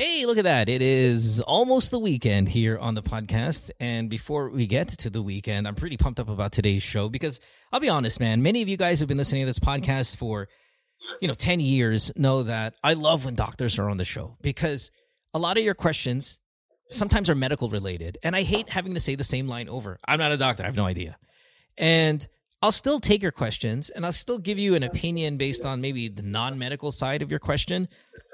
Hey, look at that. It is almost the weekend here on the podcast. And before we get to the weekend, I'm pretty pumped up about today's show because I'll be honest, man, many of you guys who've been listening to this podcast for, you know, 10 years know that I love when doctors are on the show because a lot of your questions sometimes are medical related. And I hate having to say the same line over. I'm not a doctor. I have no idea. And I'll still take your questions and I'll still give you an opinion based on maybe the non medical side of your question.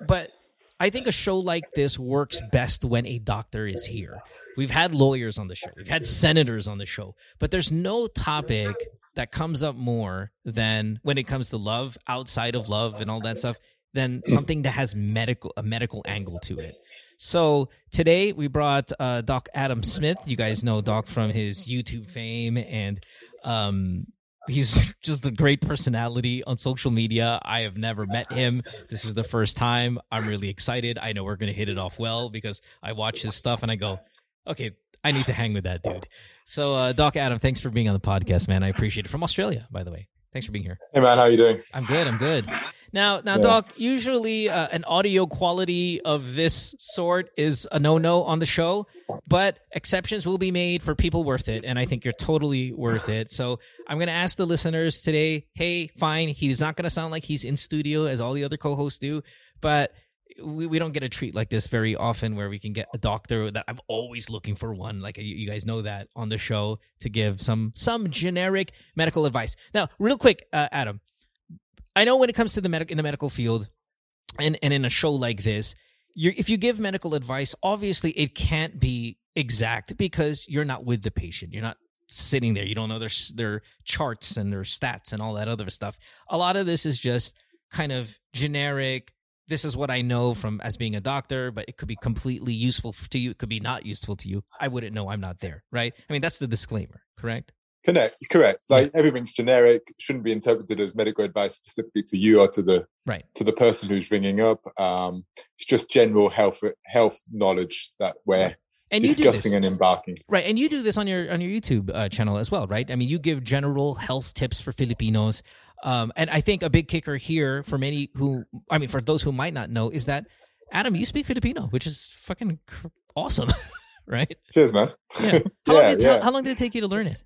But I think a show like this works best when a doctor is here. We've had lawyers on the show, we've had senators on the show, but there's no topic that comes up more than when it comes to love, outside of love and all that stuff, than something that has medical a medical angle to it. So today we brought uh, Doc Adam Smith. You guys know Doc from his YouTube fame, and um, he's just a great personality on social media. I have never met him. This is the first time. I'm really excited. I know we're going to hit it off well because I watch his stuff and I go, okay, I need to hang with that dude. So, uh, Doc Adam, thanks for being on the podcast, man. I appreciate it. From Australia, by the way. Thanks for being here. Hey man, how you doing? I'm good. I'm good. Now, now, yeah. Doc. Usually, uh, an audio quality of this sort is a no-no on the show, but exceptions will be made for people worth it, and I think you're totally worth it. So, I'm going to ask the listeners today. Hey, fine. He's not going to sound like he's in studio as all the other co-hosts do, but we, we don't get a treat like this very often where we can get a doctor that I'm always looking for one like you, you guys know that on the show to give some some generic medical advice. Now, real quick, uh, Adam, I know when it comes to the medic in the medical field and and in a show like this, if you give medical advice, obviously it can't be exact because you're not with the patient. You're not sitting there. You don't know their their charts and their stats and all that other stuff. A lot of this is just kind of generic this is what I know from as being a doctor, but it could be completely useful to you. It could be not useful to you. I wouldn't know. I'm not there, right? I mean, that's the disclaimer, correct? Connect, correct. Like yeah. everything's generic, shouldn't be interpreted as medical advice specifically to you or to the right to the person who's ringing up. Um, it's just general health health knowledge that we're and discussing and embarking. Right, and you do this on your on your YouTube uh, channel as well, right? I mean, you give general health tips for Filipinos. Um, and I think a big kicker here for many who, I mean, for those who might not know, is that Adam, you speak Filipino, which is fucking awesome, right? Cheers, man. Yeah. How, yeah, long did yeah. how long did it take you to learn it?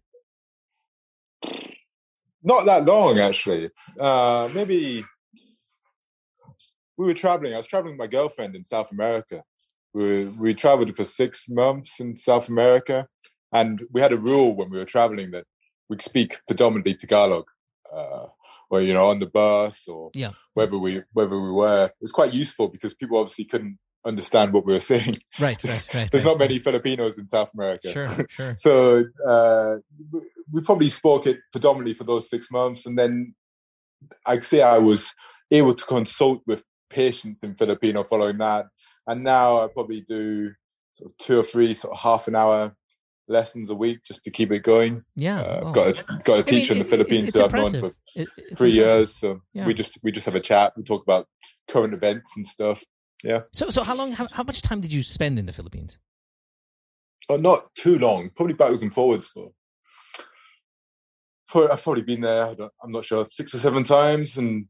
Not that long, actually. Uh, maybe we were traveling. I was traveling with my girlfriend in South America. We we traveled for six months in South America, and we had a rule when we were traveling that we'd speak predominantly Tagalog. Uh, or you know on the bus or yeah. wherever we wherever we were. It was quite useful because people obviously couldn't understand what we were saying. Right, right, right. There's right, not many Filipinos in South America. Sure, sure. so uh, we probably spoke it predominantly for those six months, and then I'd say I was able to consult with patients in Filipino following that. And now I probably do sort of two or three sort of half an hour lessons a week just to keep it going. Yeah, uh, oh. got a, got a teacher I mean, in the Philippines who I've known for it, three impressive. years. So yeah. we just we just have a chat. We talk about current events and stuff. Yeah. So so how long? How, how much time did you spend in the Philippines? Oh, not too long. Probably backwards and forwards for. I've probably been there. I'm not sure six or seven times and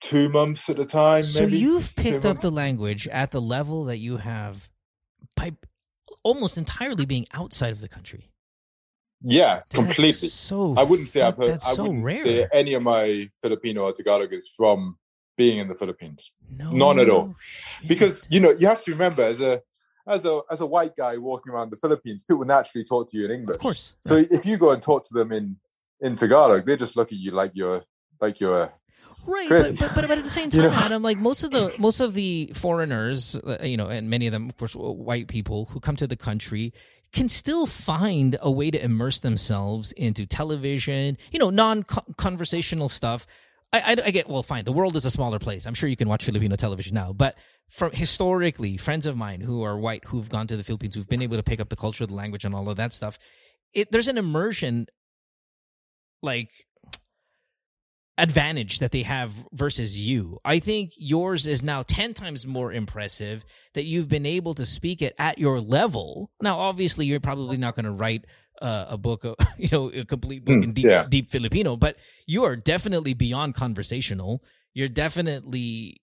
two months at a time. So maybe. you've picked up the language at the level that you have by almost entirely being outside of the country. Yeah, that's completely. So I wouldn't say I've heard, I so wouldn't rare. say any of my Filipino or Tagalog is from being in the Philippines. No, None at all. Shit. Because you know, you have to remember as a as a as a white guy walking around the Philippines, people naturally talk to you in English. Of course. So right. if you go and talk to them in in Tagalog, they just look at you like you're like you're right but, but, but but at the same time you know? adam like most of the most of the foreigners uh, you know and many of them of course white people who come to the country can still find a way to immerse themselves into television you know non-conversational stuff I, I, I, get well fine the world is a smaller place i'm sure you can watch filipino television now but from historically friends of mine who are white who've gone to the philippines who've been able to pick up the culture the language and all of that stuff it, there's an immersion like advantage that they have versus you. I think yours is now 10 times more impressive that you've been able to speak it at your level. Now, obviously, you're probably not going to write uh, a book, of, you know, a complete book mm, in deep, yeah. deep Filipino, but you are definitely beyond conversational. You're definitely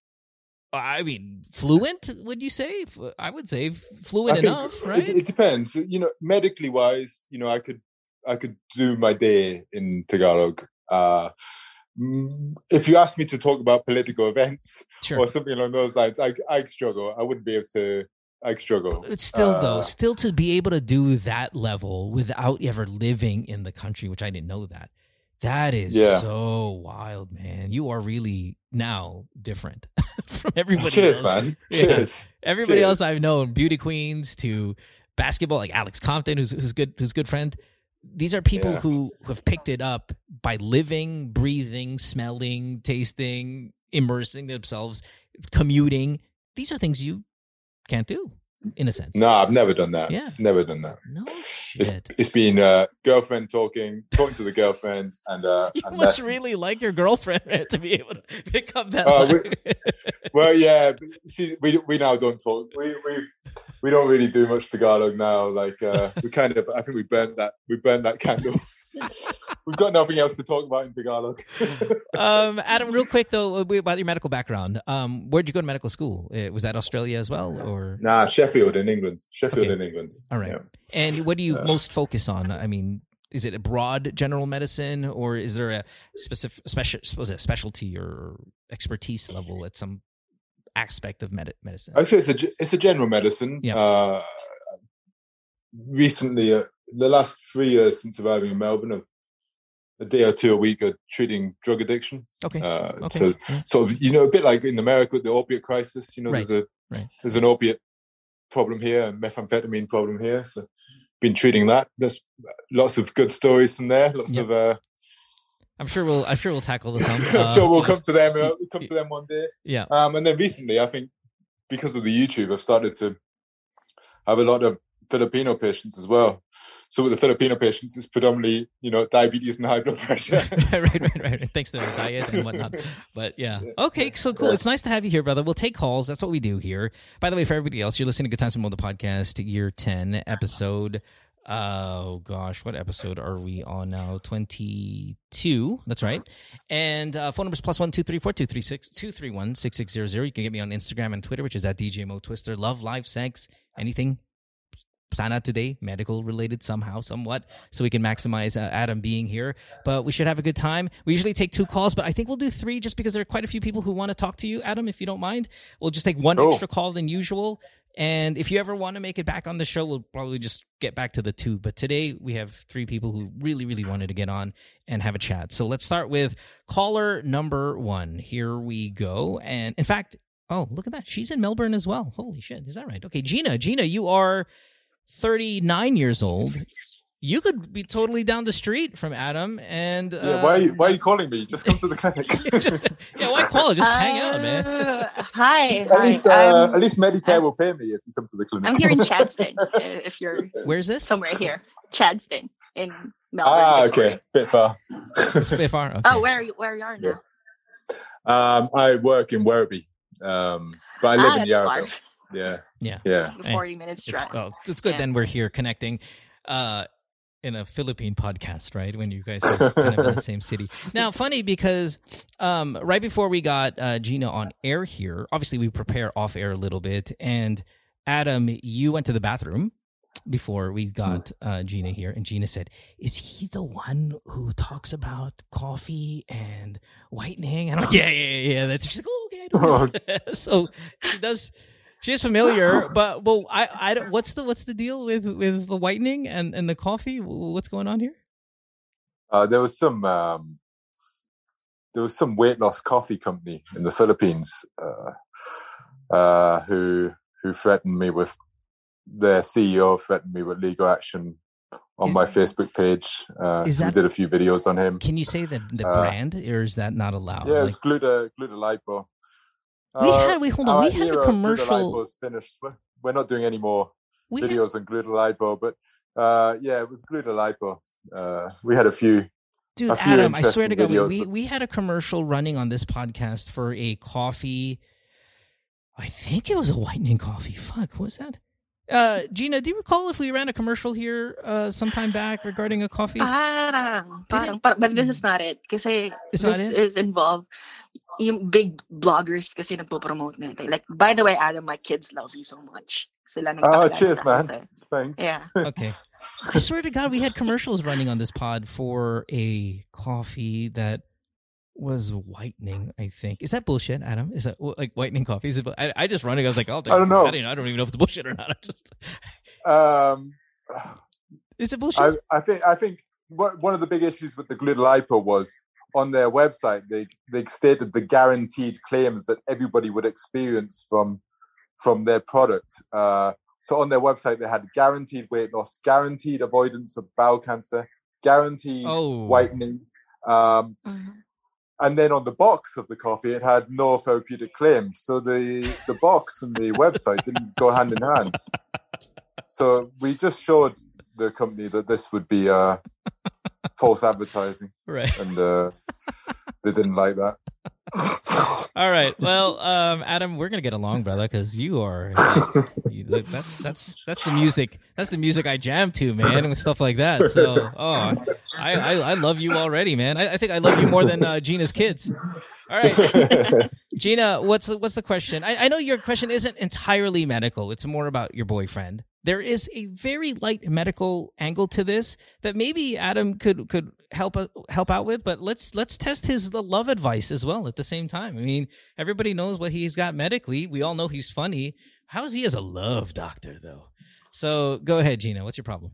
I mean, fluent? Would you say? I would say fluent enough, right? It, it depends. You know, medically wise, you know, I could I could do my day in Tagalog. Uh, if you ask me to talk about political events sure. or something along those lines, I I struggle. I wouldn't be able to. I struggle. It's still though, Uh, still to be able to do that level without ever living in the country, which I didn't know that. That is Yeah. so wild, man. You are really now different from everybody Cheers, else. man. Yeah. Cheers. Everybody Cheers. else I've known, beauty queens to basketball, like Alex Compton, who's who's good, who's a good friend. These are people Yeah. who have picked it up by living, breathing, smelling, tasting, immersing themselves, commuting. These are things you can't do, in a sense. No, I've never done that. Yeah. Never done that. No It's, shit. it's been uh, girlfriend talking, talking to the girlfriend, and uh, You and must lessons. really like your girlfriend man, to be able to pick up that. Uh, line. Well, yeah, she, we we now don't talk. We we we don't really do much Tagalog now. Like uh, we kind of, I think we burnt that. We burnt that candle. We've got nothing else to talk about in Tagalog. um, Adam, real quick though, about your medical background. Um, where'd you go to medical school? Uh, Was that Australia as well, or nah, Sheffield in England. Sheffield Okay. in England. all right? Yeah. And what do you Uh, most focus on? I mean, is it a broad general medicine, or is there a specific special was it specialty or expertise level at some aspect of med- medicine? I'd say it's a it's a general medicine. Yeah. Uh, recently, uh, the last three years since arriving in Melbourne, I've a day or two a week of treating drug addiction. Okay. Uh, Okay. So, Yeah. so you know, a bit like in America with the opiate crisis. You know, Right. there's a Right. there's an opiate problem here, and methamphetamine problem here. So, been treating that. There's lots of good stories from there. Lots Yep. of. Uh, I'm sure we'll. I'm sure we'll tackle this. I'm Some, sure we'll uh, come to them. Uh, we'll come to them one day. Yeah. Um, and then recently, I think because of the YouTube, I've started to have a lot of Filipino patients as well. So with the Filipino patients, it's predominantly you know diabetes and high blood pressure. right, right, right, right. Thanks to the diet and whatnot. But yeah. Okay, so cool. It's nice to have you here, brother. We'll take calls. That's what we do here. By the way, for everybody else, you're listening to Good Times with from the podcast, year 10, episode. Oh gosh, what episode are we on now? 22. That's right. And uh, phone numbers plus one two three four two three six two three one six six zero zero. You can get me on Instagram and Twitter, which is at DJ Mo Twister. Love, life, sex, anything Sana today, medical related somehow, somewhat, so we can maximize uh, Adam being here. But we should have a good time. We usually take two calls, but I think we'll do three just because there are quite a few people who want to talk to you, Adam, if you don't mind. We'll just take one Cool. extra call than usual. And if you ever want to make it back on the show, we'll probably just get back to the two. But today we have three people who really, really wanted to get on and have a chat. So let's start with caller number one. Here we go. And in fact, oh, look at that. She's in Melbourne as well. Holy shit. Is that right? Okay, Gina. Gina, you are 39 years old. You could be totally down the street from Adam. And uh, yeah, why are you why are you calling me? Just come to the clinic. just, yeah, why call? Just hang out, man. Uh, Hi, at hi. least uh, at least Medicare I'm- will pay me if you come to the clinic. I'm here in Chadstone. uh, if you're Where's this? somewhere here, Chadstone in Melbourne. ah, Victoria. okay, bit far. It's a bit far. Okay. Oh, where are you? Where you are now? Um, I work in Werribee, um, but I live ah, in that's far. Yarraville. Yeah, Yeah. yeah. The Forty minutes It's, well, it's good Yeah. then we're here connecting uh, in a Philippine podcast, right? When you guys are kind of in the same city. Now, funny because um, right before we got uh, Gina on air here, obviously we prepare off air a little bit. And Adam, you went to the bathroom before we got uh, Gina here. And Gina said, Is he the one who talks about coffee and whitening? And I'm like, Yeah, yeah, yeah. yeah. That's, she's like, Oh, okay. I know. so she does. She is familiar, but well, I, I don't. What's the what's the deal with with the whitening and and the coffee? What's going on here? Uh, there was some um, there was some weight loss coffee company in the Philippines uh, uh, who who threatened me with their CEO threatened me with legal action on my Facebook page. Uh, Is that- we did a few videos on him. Can you say the the Uh, brand, or is that not allowed? Yeah, Like, it's gluta glutalipo. We Uh, had. Wait, hold on. We had a commercial. glutalipo's finished. We're, we're not doing any more We had, videos on glutalipo, but uh, yeah, it was glutalipo. Uh, we had a few. dude, a few Adam. I swear to God, we, videos, we but- we had a commercial running on this podcast for a coffee. I think it was a whitening coffee. Fuck, what was that? Uh, Gina, do you recall if we ran a commercial here uh, sometime back regarding a coffee? Parang, Did parang, but, but this is not it. Kasi It's this not it? is involved. Yung big bloggers kasi nagpo-promote nito. Like, by the way, Adam, my kids love you so much. Sila Oh, cheers, man. sa'yo. Thanks. Yeah. Okay. I swear to God, we had commercials running on this pod for a coffee that was whitening. I think is that bullshit, Adam? Is that like whitening coffee? Is it, I, I just running. I was like, oh, I don't know. I don't, I don't even know if it's bullshit or not. I just Um, is it bullshit? I, I think I think one of the big issues with the Glutalipo was on their website they they stated the guaranteed claims that everybody would experience from from their product. Uh, so on their website they had guaranteed weight loss, guaranteed avoidance of bowel cancer, guaranteed oh, whitening. Um, Mhm. and then on the box of the coffee it had no therapeutic claims so the the box and the website didn't go hand in hand so we just showed the company that this would be uh false advertising right. and uh they didn't like that All right. Well, um, Adam, we're gonna get along, brother, because you are. you- that's that's that's the music. That's the music I jam to, man, and stuff like that. So, oh, I I, I love you already, man. I, I think I love you more than uh, Gina's kids. All right, Gina, what's what's the question? I, I know your question isn't entirely medical. It's more about your boyfriend. There is a very light medical angle to this that maybe Adam could could help uh, help out with. But let's let's test his love advice as well at the same time. I mean, everybody knows what he's got medically. We all know he's funny. How is he as a love doctor though? So go ahead, Gina. What's your problem?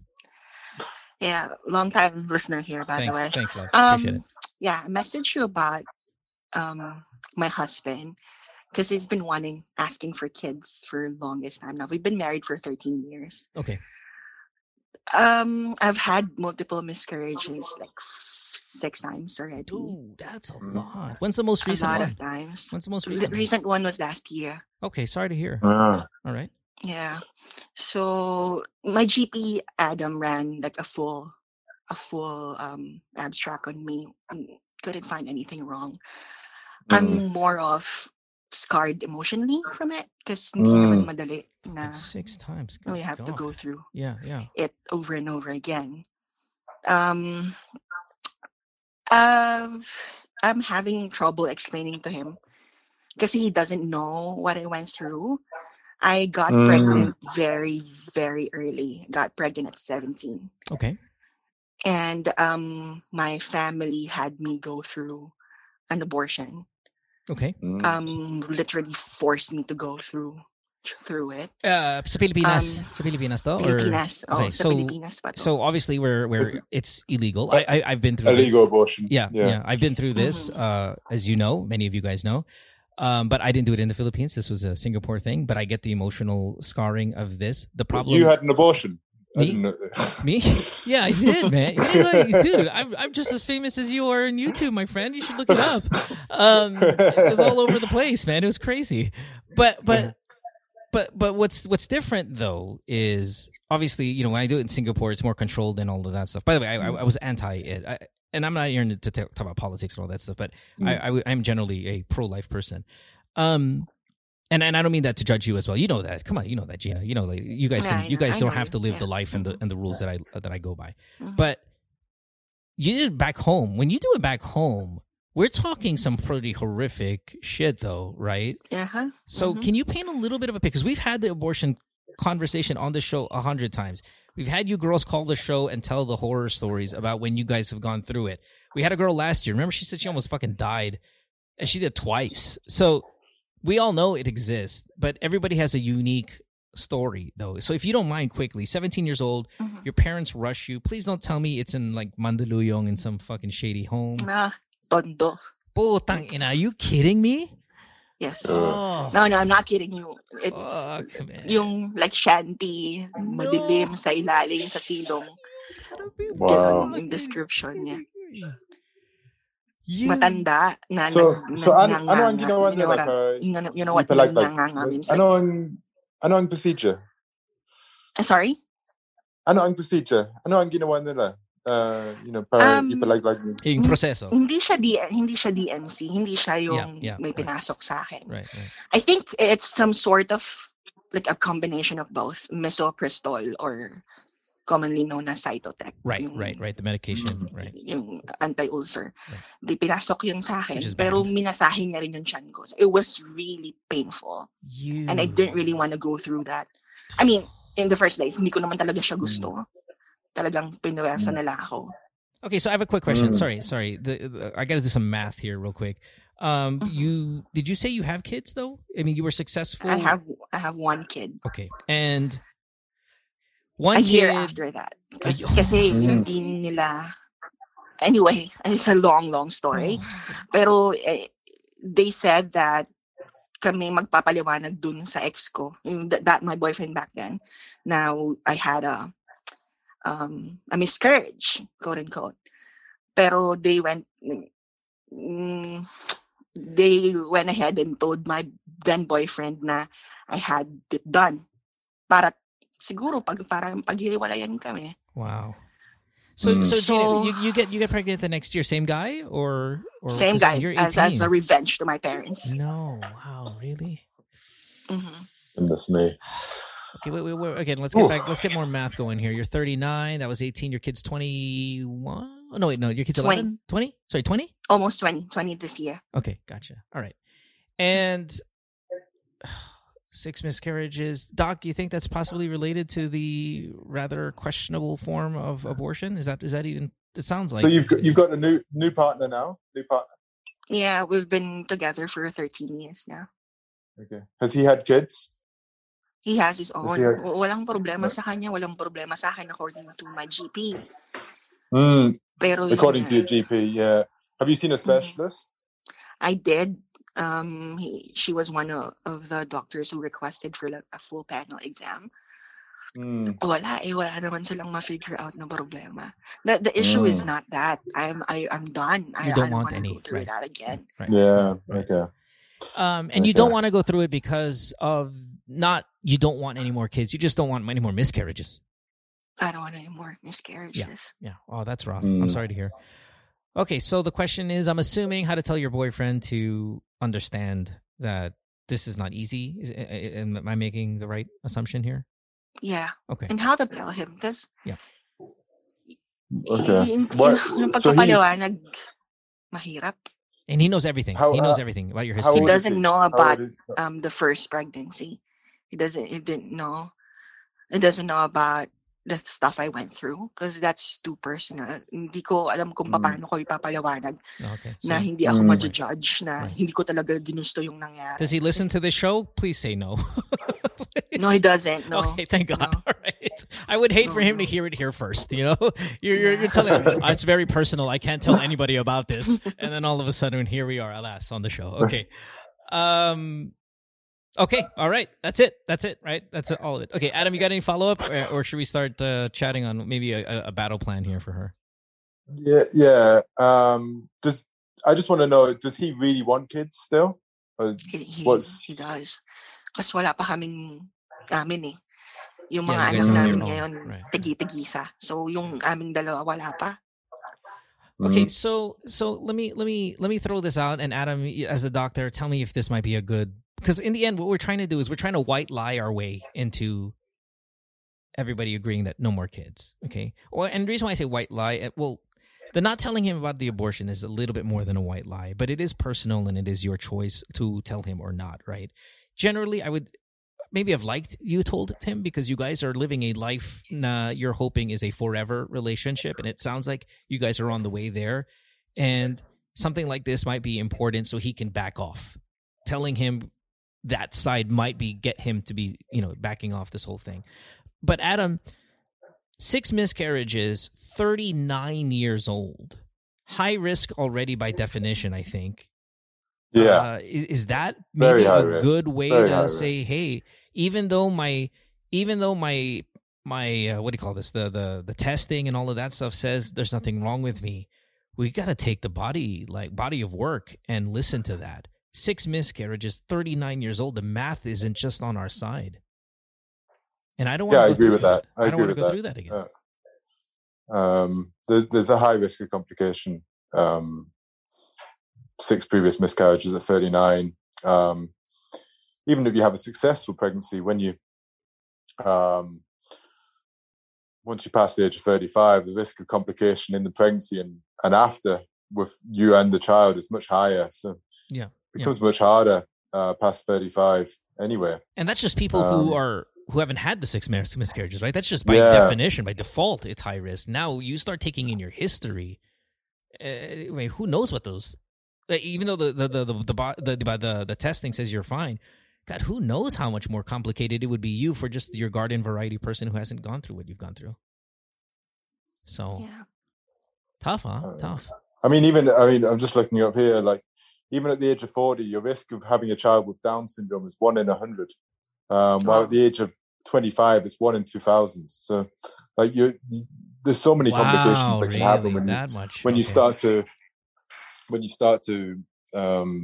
Yeah, long time listener here, by thanks, the way. thanks, love. Appreciate it. Um, yeah, I messaged you about um my husband because he's been wanting, asking for kids for longest time now. We've been married for 13 years. Okay. Um, I've had multiple miscarriages, like six times already. Dude, that's a Mm. lot. When's the most recent? a recent lot one? of times. When's the most The recent? one? recent one was last year. Okay, sorry to hear. Ah. All right. Yeah. So my GP Adam ran like a full a full um abstract on me. and Couldn't find anything wrong. I'm more of scarred emotionally from it because hindi naman madali na That's six times. we Good have to go through Yeah, yeah. it over and over again. Um uh, I'm having trouble explaining to him because he doesn't know what I went through. I got Mm. pregnant very, very early. Got pregnant at 17. Okay. And um my family had me go through an abortion. Okay. Um literally forced me to go through through it. Uh, sa Pilipinas, Um, sa Pilipinas to, or Pilipinas. Oh, okay, sa so- Pilipinas pa to. so obviously we're we're it's illegal. I, I I've been through this. illegal abortion Yeah, yeah, I've been through this, Mhm. uh, as you know, many of you guys know. Um, but I didn't do it in the Philippines. This was a Singapore thing. But I get the emotional scarring of this. The problem. you had an abortion I Me? me? Yeah, I did, man. Dude, I'm I'm just as famous as you are on YouTube, my friend. You should look it up. Um, it was all over the place, man. It was crazy. But but but but what's what's different though is obviously you know when I do it in Singapore, it's more controlled and all of that stuff. By the way, I, I, I was anti it, I, and I'm not here to talk, about politics and all that stuff. But I I'm generally a pro life person. Um. And, and I don't mean that to judge you as well. You know that. Come on, you know that, Gina. You know, like you guys can, I you guys don't have you. to live the life and the Mhm. and the rules that I that I go by. Mhm. But you did it back home. When you do it back home, we're talking some pretty horrific shit, though, right? uh-huh. So, Mhm. can you paint a little bit of a picture? Because we've had the abortion conversation on the show a hundred times. We've had you girls call the show and tell the horror stories about when you guys have gone through it. We had a girl last year. Remember, she said she almost fucking died, and she did twice. So, we all know it exists, but everybody has a unique story, though. So, if you don't mind, quickly, seventeen years old, Mhm. your parents rush you. Please don't tell me it's in like Mandaluyong in some fucking shady home. Ah, tondo. Putang ina, are you kidding me? Yes. Uh, Oh, No, no, I'm not kidding you. It's fuck, man. yung like shanty, madilim sa ilalim sa silong. Wow. Ganun yung description niya. You- Matanda na so nag, so ano, ano ang ginawa what like uh, you know, you know what nanganganga means? ano Like, ang ano ang procedure Uh, sorry? ano ang procedure ano ang ginawa nila uh, you know para Um, ipalaglag yung proseso. Hindi siya D, hindi siya DNC, hindi siya yung yeah, may right. pinasok sa akin. Right, right. I think it's some sort of like a combination of both, misoprostol or commonly known as Cytotec. Right, yung- right, right. The medication, right. Yung anti-ulcer. Right. Di pinasok yun sa akin, pero banned. minasahe niya rin yung chan ko. So it was really painful. You And I didn't really want to go through that. I mean, in the first place, hindi ko naman talaga siya gusto. Talagang pinuwersa Mm. nila ako. Okay, so I have a quick question. Mm. Sorry, sorry. The, the- I got to do some math here, real quick. Um, Mhm. you did you say you have kids though? I mean, you were successful. I have I have one kid. Okay, and one a year kid. after that. Kasi, Ay- kasi Mm. hindi nila... Anyway, it's a long, long story. Pero eh, they said that kami magpapaliwanag dun sa ex ko, that, that my boyfriend back then. Now, I had a um, a miscarriage, quote unquote. Pero they went, mm, they went ahead and told my then boyfriend na I had it done. Para siguro pag para paghiriwalayan kami. Wow. So Mm. so, Gina, you, you get you get pregnant the next year, same guy or or Same 'cause guy You're as as a revenge to my parents. No, wow, really? Mhm. Goodness me. Okay, wait, wait, wait. Again, let's get Oof. back. Let's get more math going here. You're 39. That was 18. Your kid's 21. Oh, no, wait, no. Your kid's 20. 11. 20. Sorry, 20. Almost 20, 20 this year. Okay, gotcha. All right. And six miscarriages. Doc, do you think that's possibly related to the rather questionable form of abortion? Is that is that even? It sounds like. so you've got you've got a new new partner now. New partner. Yeah, we've been together for 13 years now. Okay. Has he had kids? He has his own. he have- Walang problema sa kanya, walang problema sa akin according to my GP. Mm, Pero according nga, to your GP, yeah. Have you seen a specialist? I did. Um, he, she was one of, of the doctors who requested for like a full panel exam. Mm, Wala eh, wala naman silang ma-figure out na problema. The, the issue is Mm. not that. I'm I, I'm done. I, You don't I don't want want to go through right. that again. Right. yeah. Right. Okay. Um, and you don't want to go through it because of not you don't want any more kids. You just don't want any more miscarriages. I don't want any more miscarriages. Yeah. yeah. Oh, that's rough. I'm Mm. sorry to hear. Okay, so the question is, I'm assuming how to tell your boyfriend to understand that this is not easy. Is, am am I making the right assumption here? Yeah. Okay. And how to tell him because Yeah. Okay. yung, What- yung so he- mahirap. And he knows everything. How- he knows uh, everything about your history. He doesn't he? know about old um the first pregnancy. He doesn't he didn't know. He doesn't know about the stuff I went through because that's too personal. Hindi ko alam kung Mm. paano ko ipapaliwanag okay. na so- hindi ako Mm. ma-judge na Right. hindi ko talaga ginusto yung nangyari. does he listen to this show? Please say no. No, he doesn't. No. Okay, thank God. No. All right. I would hate No, for him to no. hear it here first. You know, you're you're, you're telling him "Oh, it's very personal. I can't tell anybody about this, and then all of a sudden, here we are, alas, on the show. Okay, um, okay, all right. That's it. That's it. Right. That's it, all of it. Okay, Adam, you got any follow up, or, or should we start uh, chatting on maybe a, a- a battle plan here for her? Yeah, yeah. Um, does I just want to know? Does he really want kids still? Or, He, he, What's- he does. Kasi wala pa kaming amin eh. Yung mga you guys anak namin your own. ngayon, Right. tagi-tagisa. So, yung aming dalawa, wala pa. Okay, Mm, so so let me let me let me throw this out, and Adam, as the doctor, tell me if this might be a good because in the end, what we're trying to do is we're trying to white lie our way into everybody agreeing that no more kids. Okay, well, and the reason why I say white lie, uh, well, the not telling him about the abortion is a little bit more than a white lie, but it is personal and it is your choice to tell him or not. Right? Generally, I would maybe have liked you told him because you guys are living a life na you're hoping is a forever relationship and it sounds like you guys are on the way there. And something like this might be important so he can back off. Telling him that side might be get him to be you know backing off this whole thing. But adam six miscarriages 39 years old. High risk already by definition i think. Yeah. uh, is, is that maybe a risk. good way Very to say, hey, even though my, even though my, my, uh, what do you call this? The, the, the testing and all of that stuff says there's nothing wrong with me. We got to take the body, like body of work and listen to that. Six miscarriages, 39 years old. The math isn't just on our side. And I don't want Yeah, to I go agree through with that. I don't agree want to go that. through that again. Uh, um, there, there's a high risk of complication. Um, six previous miscarriages at 39. Um, even if you have a successful pregnancy, when you um, once you pass the age of 35, the risk of complication in the pregnancy and, and after with you and the child is much higher. So yeah, it becomes yeah. much harder uh, past 35 anyway. And that's just people um, who are who haven't had the six miscarriages, right? That's just by yeah. definition, by default, it's high risk. Now you start taking in your history. Uh, I mean, who knows what those? even though the the the the the, the, the, the testing says you're fine, God, who knows how much more complicated it would be you for just your garden variety person who hasn't gone through what you've gone through. So yeah. tough, huh? Uh, tough. I mean, even I mean, I'm just looking up here. Like, even at the age of 40, your risk of having a child with Down syndrome is one in a hundred. Um, while at the age of 25, it's one in 2,000. So, like, you, there's so many wow, complications that can really? happen when you, when okay. you start to when you start to um,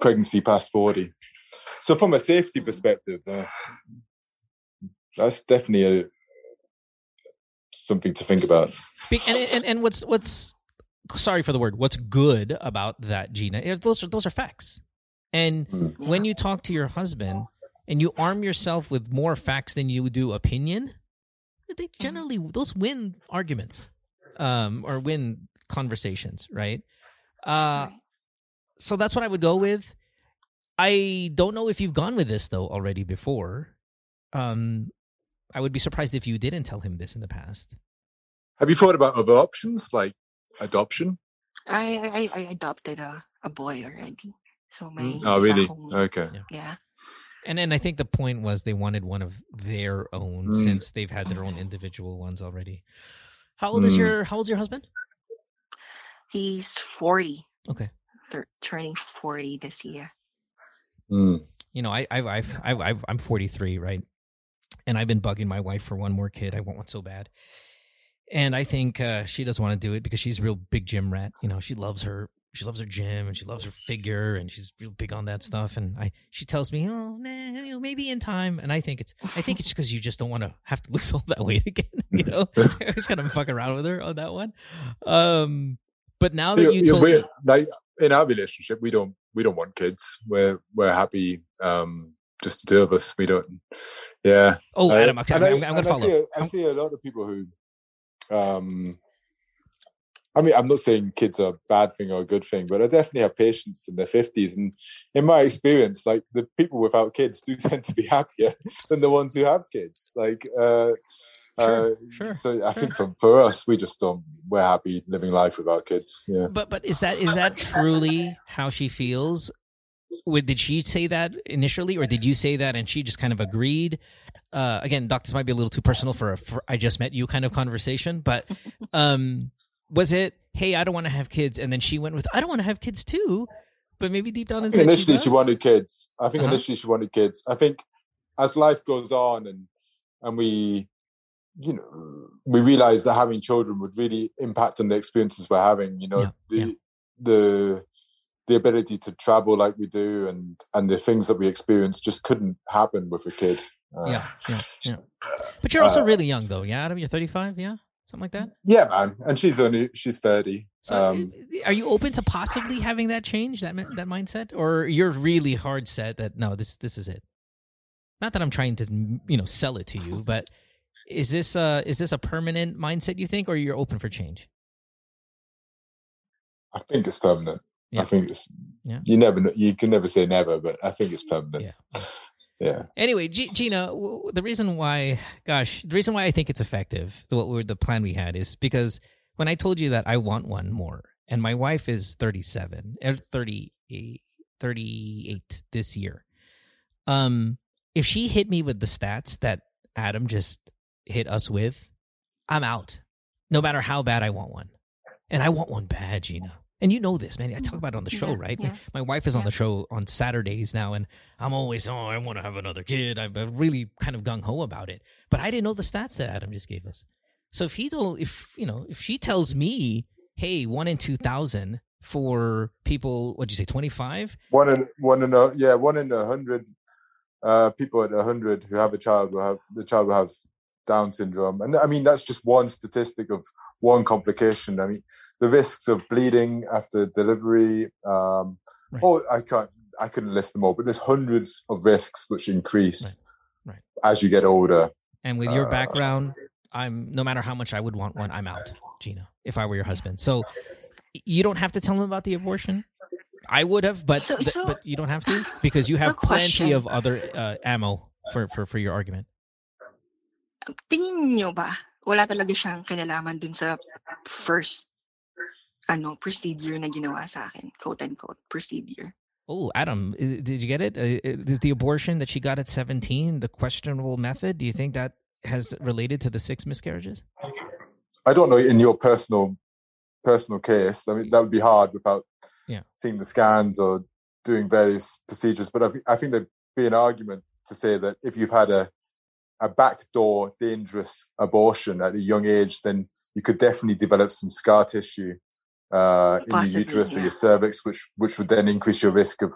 pregnancy past 40. So, from a safety perspective, uh, that's definitely a, something to think about. And, and, and what's what's sorry for the word. What's good about that, Gina? Those are those are facts. And mm. when you talk to your husband and you arm yourself with more facts than you do opinion, they mm-hmm. generally those win arguments, um, or win conversations, right? Uh, so that's what I would go with. I don't know if you've gone with this though already before. Um, I would be surprised if you didn't tell him this in the past. Have you thought about other options like adoption? I I, I adopted a, a boy already. So my mm. oh really okay yeah. yeah. And then I think the point was they wanted one of their own mm. since they've had their own individual ones already. How old mm. is your How old's your husband? He's forty. Okay. They're turning forty this year. Mm. You know, I I I I I'm forty three, right? And I've been bugging my wife for one more kid. I want one so bad. And I think uh, she doesn't want to do it because she's a real big gym rat. You know, she loves her she loves her gym and she loves her figure and she's real big on that stuff. And I she tells me, oh, nah, you know, maybe in time. And I think it's I think it's because you just don't want to have to lose all that weight again. You know, I was kind of fuck around with her on that one. Um, but now that you told me, like in our relationship, we don't we don't want kids. We're we're happy um, just the two of us. We don't. Yeah. Oh, Adam, I'm, I'm, I'm going to follow. I see, a, I see a lot of people who. Um, I mean, I'm not saying kids are a bad thing or a good thing, but I definitely have patients in their 50s. And in my experience, like the people without kids do tend to be happier than the ones who have kids. Like, uh, Sure, uh, sure, so I sure. think for, for us, we just don't. We're happy living life with our kids. Yeah. But but is that is that truly how she feels? Would, Did she say that initially, or did you say that and she just kind of agreed? Uh, again, doctors might be a little too personal for a for I just met you kind of conversation, but um, was it? Hey, I don't want to have kids, and then she went with I don't want to have kids too, but maybe deep down inside, initially she, she, wanted kids. I think uh-huh. initially she wanted kids. I think as life goes on and and we you know we realized that having children would really impact on the experiences we're having you know yeah, the yeah. the the ability to travel like we do and and the things that we experience just couldn't happen with a kid. Uh, yeah yeah yeah. But you're also uh, really young though yeah adam? You're 35 yeah? Something like that? Yeah man and she's only she's 30 so um, are you open to possibly having that change that that mindset? Or you're really hard set that no this this is it? Not that i'm trying to you know sell it to you but is this uh is this a permanent mindset you think, or you're open for change? I think it's permanent. Yeah. I think it's yeah. You never you can never say never, but I think it's permanent. Yeah. yeah. Anyway, G- Gina, the reason why, gosh, the reason why I think it's effective, the, what the plan we had is because when I told you that I want one more, and my wife is 37, er, 38, 38 this year. Um, if she hit me with the stats that Adam just hit us with, I'm out. No matter how bad I want one. And I want one bad, Gina. And you know this, man. I talk about it on the show, yeah, right? Yeah. My wife is on the show on Saturdays now, and I'm always, oh, I want to have another kid. I'm really kind of gung ho about it. But I didn't know the stats that Adam just gave us. So if he told, if you know, if she tells me, hey, one in two thousand for people, what'd you say, twenty five? One in one in a yeah, one in a hundred uh, people at a hundred who have a child will have the child will have down syndrome. And I mean, that's just one statistic of one complication. I mean, the risks of bleeding after delivery. Um, right. Oh, I can't, I couldn't list them all, but there's hundreds of risks which increase right. Right. as you get older. And with your uh, background, I'm no matter how much I would want one, I'm out, Gina. If I were your husband, so you don't have to tell him about the abortion. I would have, but So- th- so- but you don't have to because you have plenty question. of other uh, ammo for, for for your argument. Tingin niyo ba, wala talaga siyang kinalaman dun sa first ano, procedure na ginawa sa akin, quote unquote, procedure. Oh, Adam, did you get it? Uh, Is the abortion that she got at 17 the questionable method? Do you think that has related to the six miscarriages? I don't know in your personal personal case. I mean, that would be hard without Yeah. seeing the scans or doing various procedures. But I, thi- I think there'd be an argument to say that if you've had a a backdoor dangerous abortion at a young age, then you could definitely develop some scar tissue uh, in your uterus or your cervix, which which would then increase your risk of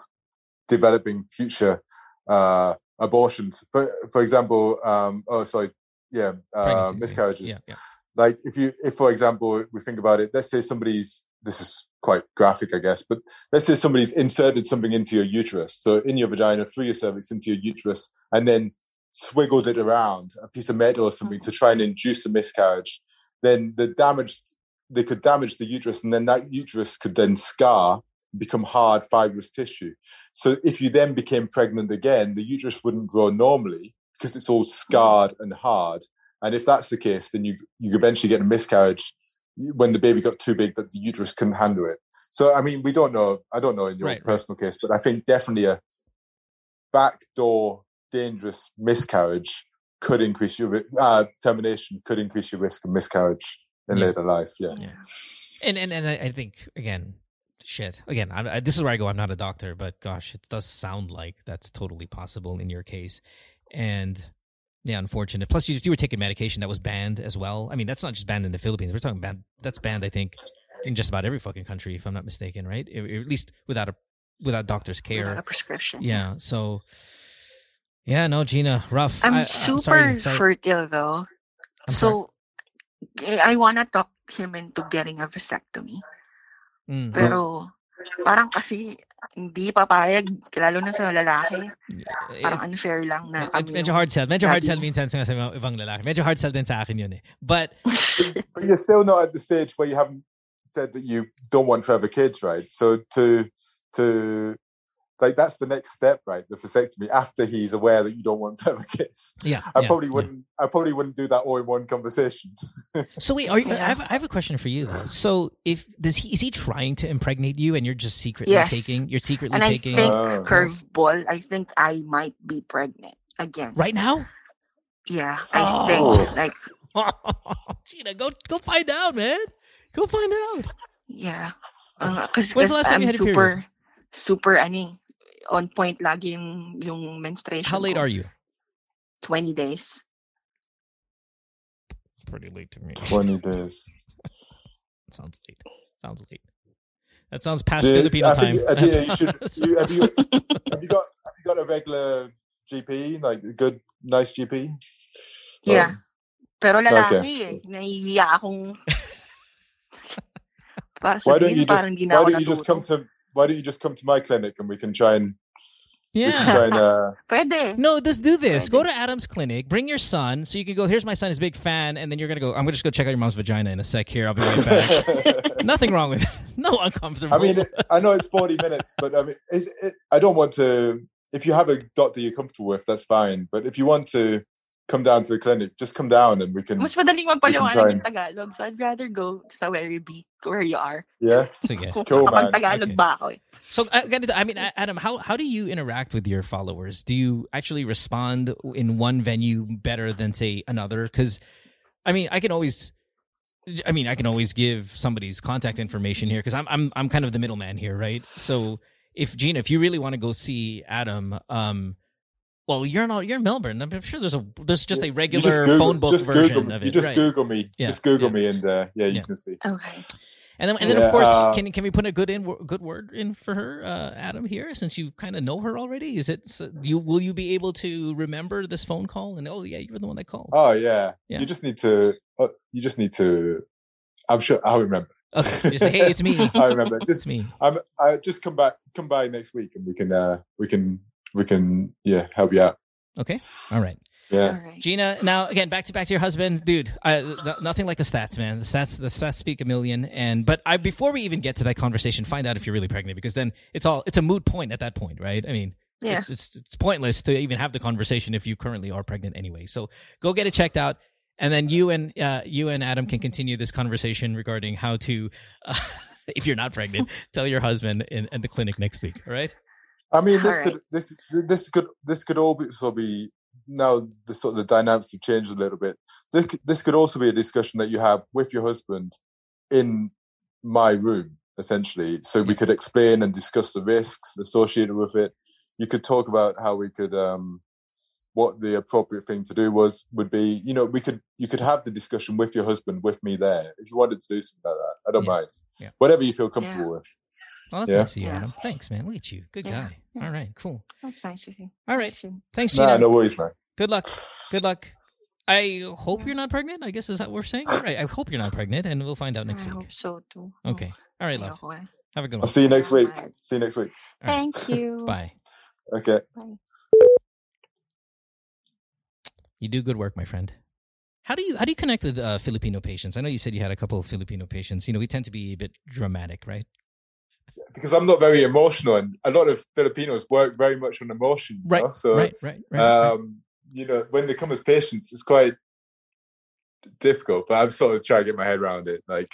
developing future uh, abortions. But for example, um, oh sorry, yeah, uh, miscarriages Yeah, yeah. like if you if for example we think about it let's say somebody's this is quite graphic i guess but let's say somebody's inserted something into your uterus so in your vagina through your cervix into your uterus and then swiggled it around a piece of metal or something oh. to try and induce a miscarriage then the damaged they could damage the uterus and then that uterus could then scar become hard fibrous tissue so if you then became pregnant again the uterus wouldn't grow normally because it's all mm. scarred and hard and if that's the case, then you you eventually get a miscarriage when the baby got too big that the uterus couldn't handle it. So I mean, we don't know. I don't know in your Right, right. personal case, but I think definitely a backdoor dangerous miscarriage could increase your uh, termination could increase your risk of miscarriage in Yeah. later life. Yeah. Yeah. And and and I I think again, shit. Again, I, I, this is where I go. I'm not a doctor, but gosh, it does sound like that's totally possible in your case. And yeah, unfortunate. Plus, you you were taking medication that was banned as well. I mean, that's not just banned in the Philippines. We're talking banned. That's banned, I think, in just about every fucking country, if I'm not mistaken, right? Or at least without a without doctor's care. Without a prescription. Yeah. So, yeah, no, Gina, rough. I'm I- super sorry, sorry. fertile though. I'm sorry. so I wanna talk him into getting a vasectomy. Mm. Pero parang kasi hindi papayag, lalo na sa lalaki. Parang unfair lang na Med- kami medyo yung- hard sell. Medyo hard daddy. sell minsan sa sa mga ibang lalaki. Medyo hard sell din sa akin yun eh. But But you're still not at the stage where you haven't said that you don't want further kids, right? So to to like that's the next step, right? The vasectomy after he's aware that you don't want further kids. yeah, I yeah, probably wouldn't. I probably wouldn't do that all in one conversation. So wait, are you, I, have, I have a question for you though. So if does he is he trying to impregnate you and you're just secretly Yes. taking you're secretly And I taking think Oh. curveball, I think I might be pregnant again. right now? Yeah, I Oh. think like Gina, go go find out, man. Go find out. yeah. Uh, cause, When's the 'cause last time I'm you had a period? super super ano, on point lagi yung, yung menstruation. How late ko. are you? 20 days. Pretty late to me. Twenty days. Sounds late. Sounds late. That sounds past Dude, Filipino I time. think, uh, Gina, you should. You, have, you, have you got? Have you got a regular GP, like a good, nice GP? Yeah. Pero lalaki okay. eh. Nahihiya akong... para Why don't you just? di Why na ako don't you just come to? Why don't you just come to my clinic and we can try and we can yeah. try uh, Pwede. No, just do this. Go to Adam's clinic. Bring your son, so you can go. Here's my son. He's a big fan, and then you're gonna go. I'm gonna just go check out your mom's vagina in a sec. Here, I'll be right back. Nothing wrong with it. No uncomfortable. I mean, I know it's 40 minutes, but I mean, is it, I don't want to. If you have a doctor you're comfortable with, that's fine. But if you want to come down to the clinic, just come down and we can. Mas madaling try. magpaliwanag in Tagalog. So I'd rather go sa where you be, where you are. Yeah. Sige. Kung Cool, man. Tagalog Okay. ba ako eh. So, uh, ganito, I mean, Adam, how how do you interact with your followers? Do you actually respond in one venue better than say another? Because, I mean, I can always, I mean, I can always give somebody's contact information here because I'm I'm I'm kind of the middleman here, right? So, if Gina, if you really want to go see Adam, um, well, you're not you're in Melbourne. I'm sure there's a there's just a You regular Google- phone book version Google, of You just right? Google me. Yeah, Just Google yeah. me, and uh, yeah, you Yeah. can see. Okay. And then, and then of course, uh, can can we put a good in good word in for her, uh, Adam? Here, since you kind of know her already, is it so you will you be able to remember this phone call and oh yeah, you were the one that called. Oh yeah. Yeah. You just need to. Uh, you just need to. I'm sure I'll remember. Okay, just say hey, it's me. I remember. it's Just me. I'm. I just come back. Come by next week, and we can. uh We can. We can. Yeah, help you out. Okay, all right. Yeah. All right. Gina, now again, back to back to your husband, dude. I, th- nothing like the stats, man. The stats, the stats speak a million. And but I before we even get to that conversation, find out if you're really pregnant because then it's all it's a moot point at that point, right? I mean, Yeah. it's, it's it's pointless to even have the conversation if you currently are pregnant anyway. So go get it checked out, and then you and uh, you and Adam can continue this conversation regarding how to, uh, if you're not pregnant, tell your husband in, in the clinic next week. All right? I mean, this Alright. could this this could this could all be also be now the sort of the dynamics have changed a little bit. This could- this could also be a discussion that you have with your husband in my room, essentially. So we could explain and discuss the risks associated with it. You could talk about how we could um what the appropriate thing to do was would be. You know, we could you could have the discussion with your husband with me there if you wanted to do something like that. I don't Yeah. mind. Yeah. Whatever you feel comfortable with. Well, that's Yeah. nice of you, Yeah. Adam. Thanks, man. Look at you, good Yeah. guy. Yeah. All right, cool. That's nice of you. All right, thanks, Gina. Nah, no worries, man. Good luck. Good luck. I hope you're not pregnant. I guess is that what we're saying? All right. I hope you're not pregnant, and we'll find out next I week. hope so too. Okay. All right, love. Have a good one. I'll see you next week. Alright. See you next week. All right. Thank you. Bye. Okay. Bye. You do good work, my friend. How do you how do you connect with uh, Filipino patients? I know you said you had a couple of Filipino patients. You know, we tend to be a bit dramatic, right? Because I'm not very emotional, and a lot of Filipinos work very much on emotion. you Right. know? So, right. Right. Right. right. um, you know, when they come as patients, it's quite difficult. But I'm sort of trying to get my head around it. Like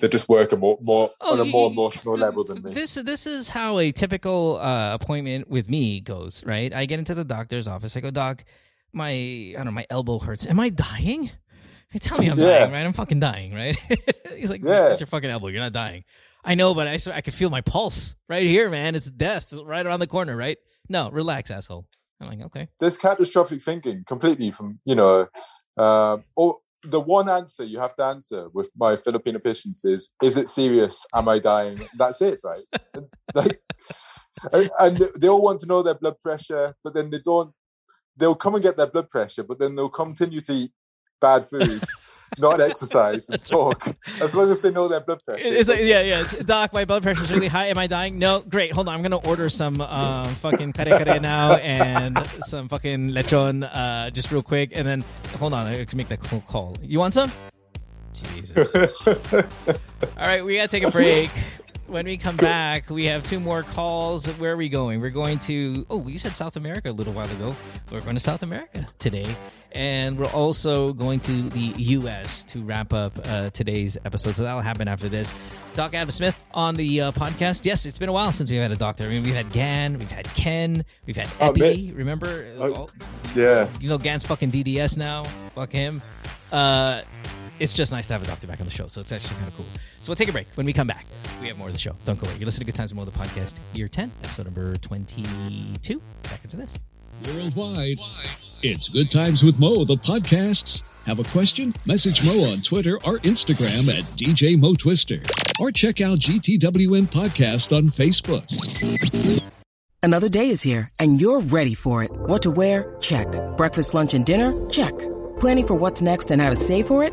they just work a more, more on a more you- emotional th- level than me. This this is how a typical uh, appointment with me goes, right? I get into the doctor's office. I go, Doc, my I don't know, my elbow hurts. Am I dying? Hey, tell me I'm Yeah. dying, right? I'm fucking dying, right? He's like, Yeah. "It's your fucking elbow. You're not dying." I know, but I I can feel my pulse right here, man. It's death right around the corner, right? No, relax, asshole. I'm like, okay. There's catastrophic thinking completely from you know. Uh, or the one answer you have to answer with my Filipino patients is: Is it serious? Am I dying? That's it, right? like, and- and they all want to know their blood pressure, but then they don't. They'll come and get their blood pressure, but then they'll continue to eat bad food, not exercise and right. talk, as long as they know their blood pressure. It's like, yeah, yeah. It's, Doc, my blood pressure is really high. Am I dying? No. Great. Hold on. I'm gonna order some um, fucking kare kare now and some fucking lechon, uh, just real quick. And then hold on, I can make that call. You want some? Jesus. All right, we gotta take a break. When we come back, we have two more calls. Where are we going? We're going to oh, you said South America a little while ago. We're going to South America today, and we're also going to the U.S. to wrap up uh, today's episode. So that'll happen after this. Doc Adam Smith on the uh, podcast. Yes, it's been a while since we've had a doctor. I mean, we've had Gan, we've had Ken, we've had Oh, Epi. Remember? Oh, yeah. you know, Gan's fucking DDS now. Fuck him. Uh, it's just nice to have a doctor back on the show, so it's actually kind of cool. So we'll take a break. When we come back, we have more of the show. Don't go away. You're listening to Good Times and More, the podcast, year 10, episode number 22. Back into this. Worldwide, it's Good Times with Mo, the podcasts. Have a question? Message Mo on Twitter or Instagram at DJ Mo Twister. Or check out GTWM Podcast on Facebook. Another day is here, and you're ready for it. What to wear? Check. Breakfast, lunch, and dinner? Check. Planning for what's next and how to save for it?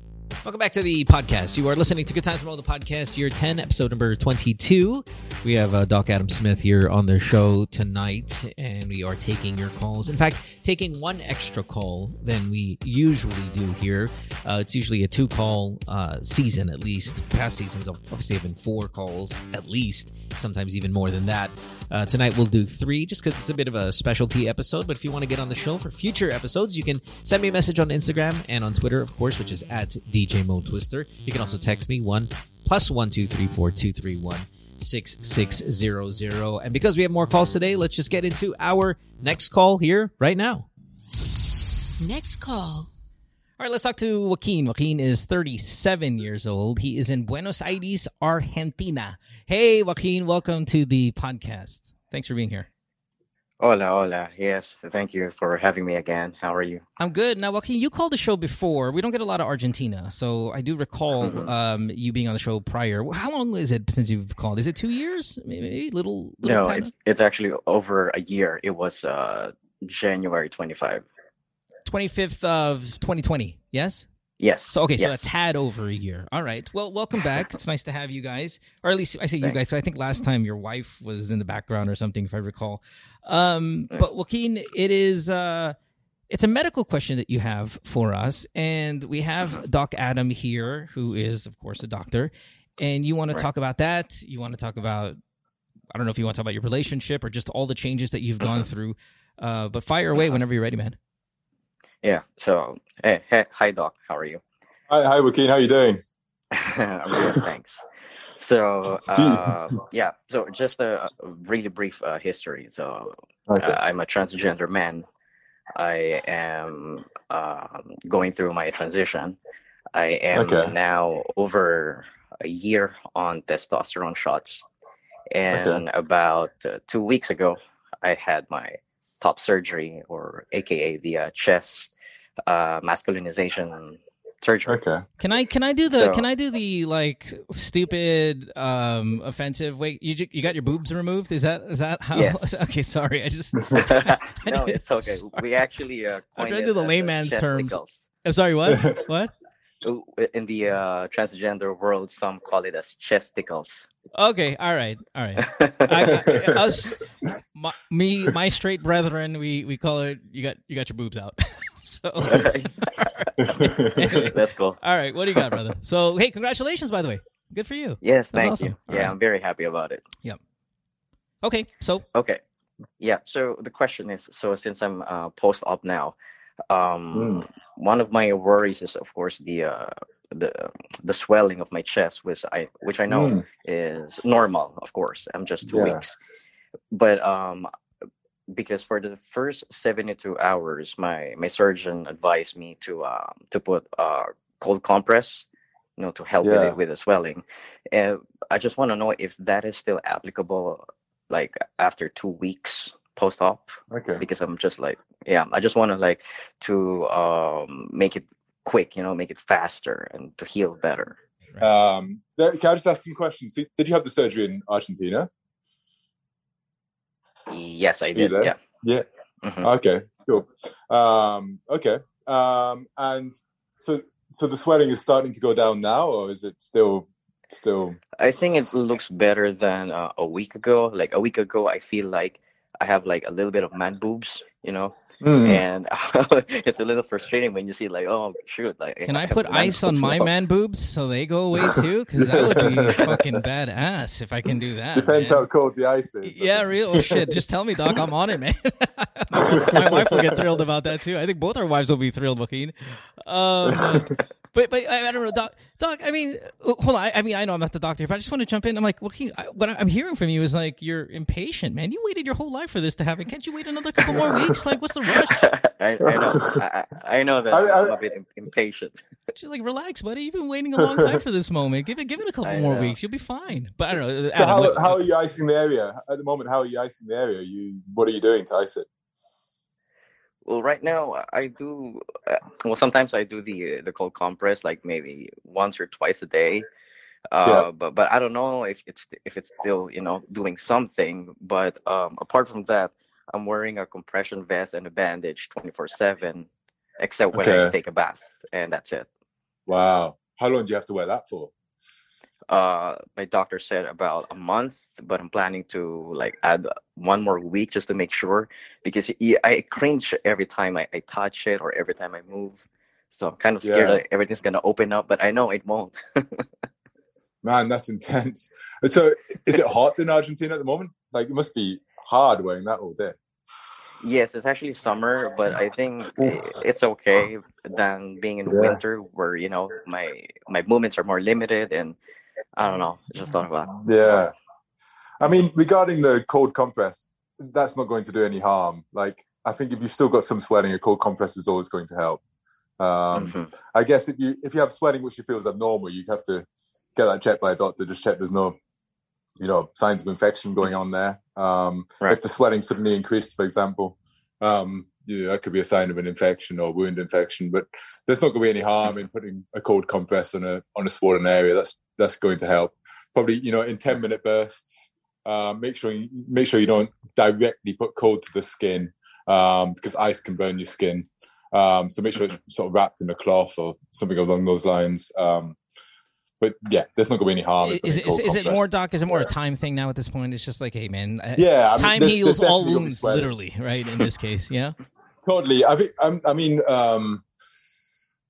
Welcome back to the podcast. You are listening to Good Times from All the podcast, year 10, episode number 22. We have uh, Doc Adam Smith here on the show tonight, and we are taking your calls. In fact, taking one extra call than we usually do here. Uh, it's usually a two call uh, season, at least. Past seasons obviously have been four calls, at least, sometimes even more than that. Uh, tonight we'll do three just because it's a bit of a specialty episode. But if you want to get on the show for future episodes, you can send me a message on Instagram and on Twitter, of course, which is at DJ Mo Twister. You can also text me one plus one two three four two three one six six zero zero. And because we have more calls today, let's just get into our next call here right now. Next call. All right, let's talk to Joaquin. Joaquin is 37 years old. He is in Buenos Aires, Argentina. Hey, Joaquin, welcome to the podcast. Thanks for being here. Hola, hola. Yes, thank you for having me again. How are you? I'm good. Now, Joaquin, you called the show before. We don't get a lot of Argentina, so I do recall um, you being on the show prior. How long is it since you've called? Is it two years? Maybe little. little No, it's it's actually over a year. It was uh January 25. 25th of 2020. Yes. Yes. So okay, so a tad over a year. All right. Well, welcome back. It's nice to have you guys, or at least I say you guys. I think last time your wife was in the background or something, if I recall. Um, but Joaquin, it is uh, it's a medical question that you have for us, and we have Mm-hmm. Doc Adam here, who is of course a doctor, and you want to Right. talk about that. You want to talk about. I don't know if you want to talk about your relationship or just all the changes that you've gone through. Uh, but fire away Uh-huh. whenever you're ready, man. Yeah. So, hey, hey, hi doc. How are you? Hi, hi, Joaquin. How you doing? I'm good, thanks. So, uh, yeah. So, just a, a really brief uh, history. So, Okay. uh, I'm a transgender man. I am um, going through my transition. I am Okay. now over a year on testosterone shots. And about uh, two weeks ago, I had my top surgery, or AKA the uh, chest uh, masculinization surgery. okay. Can I can I do the So- can I do the like stupid um offensive wait you you got your boobs removed is that is that how Yes. okay sorry I just no, didn't- it's okay. sorry. We actually uh, I'm coined trying to do the layman's terms. chesticles. I'm sorry what what In the uh, transgender world, some call it as chesticles. Okay all right all right I, I, us my, me my straight brethren we we call it you got you got your boobs out so That's cool. all right what do you got brother so hey congratulations by the way good for you Yes, That's thank awesome. you. All yeah, right. I'm very happy about it. Yep. Okay so Okay. Yeah. So the question is, so since I'm uh, post-op now, um, one of my worries is, of course, the uh, the the swelling of my chest, which I which I know Mm, is normal. Of course, I'm just two Yeah. weeks, but um, because for the first 72 hours, my my surgeon advised me to um to put uh cold compress, you know, to help with it with the swelling. And I just want to know if that is still applicable, like after two weeks post-op, okay. because I'm just like, yeah, I just want to like to um make it quick, you know, make it faster and to heal better. Um, can I just ask some questions? Did did you have the surgery in Argentina? Yes, I did. there? Yeah. Yeah. Mhm. Okay. Cool. Um, okay. Um, and so so the swelling is starting to go down now, or is it still still? I think it looks better than uh, a week ago. Like a week ago, I feel like I have like a little bit of man boobs, you know, Mm. and it's a little frustrating when you see like, oh shoot, like Can I have put ice on my now. man boobs so they go away too? Because that would be fucking badass if I can do that. Depends man. how cold the ice is. Yeah, real shit. Just tell me, Doc. I'm on it, man. my wife will get thrilled about that too. I think both our wives will be thrilled, Joaquin. Um, but but I, I don't know, Doc. Doc, I mean, hold on. I, I mean, I know I'm not the doctor, but I just want to jump in. I'm like, Joaquin, I, what I'm hearing from you is like you're impatient, man. You waited your whole life for this to happen. Can't you wait another couple more weeks? Like, what's the rush? I, I know, I, I I know that I- I, am I- a bit im- impatient. Just like relax, buddy. You've been waiting a long time for this moment. Give it, give it a couple I more know. weeks. You'll be fine. But I don't know. So Adam, how, what- how are you icing the area at the moment? How are you icing the area? You what are you doing to ice it? Well, right now I do. Uh, well, sometimes I do the uh, the cold compress, like maybe once or twice a day. Uh, But but I don't know if it's if it's still you know doing something. But um, apart from that, I'm wearing a compression vest and a bandage 24 seven, except when I take a bath, and that's it. Wow. How long do you have to wear that for? Uh, my doctor said about a month, but I'm planning to like add one more week just to make sure because i cringe every time I, I touch it or every time I move. So I'm kind of scared Yeah. that everything's gonna open up, but I know it won't. Man, that's intense. So is it hot in Argentina at the moment? Like it must be hard wearing that all day. yes, it's actually summer, but I think it's okay than being in Yeah. winter where you know my my movements are more limited and I don't know. Just thought about. Yeah. I mean, regarding the cold compress, that's not going to do any harm. Like, I think if you've still got some sweating, a cold compress is always going to help. Um, mm-hmm. I guess if you if you have sweating which you feel is abnormal, you have to get that checked by a doctor. Just check there's no you know signs of infection going on there. Um, right. If the sweating suddenly increased, for example, um, know, that could be a sign of an infection or wound infection. But there's not going to be any harm in putting a cold compress on a on a swollen area. That's that's going to help. Probably you know in ten minute bursts. Uh, make sure you make sure you don't directly put cold to the skin um, because ice can burn your skin. Um, so make sure it's sort of wrapped in a cloth or something along those lines. Um, but yeah, there's not going to be any harm. Is, it, is, is it more, Doc? Is it more yeah. a time thing now at this point? It's just like, hey, man, yeah, time mean, there's, heals there's all wounds, literally, right? In this case, yeah. totally. I think. I mean, um,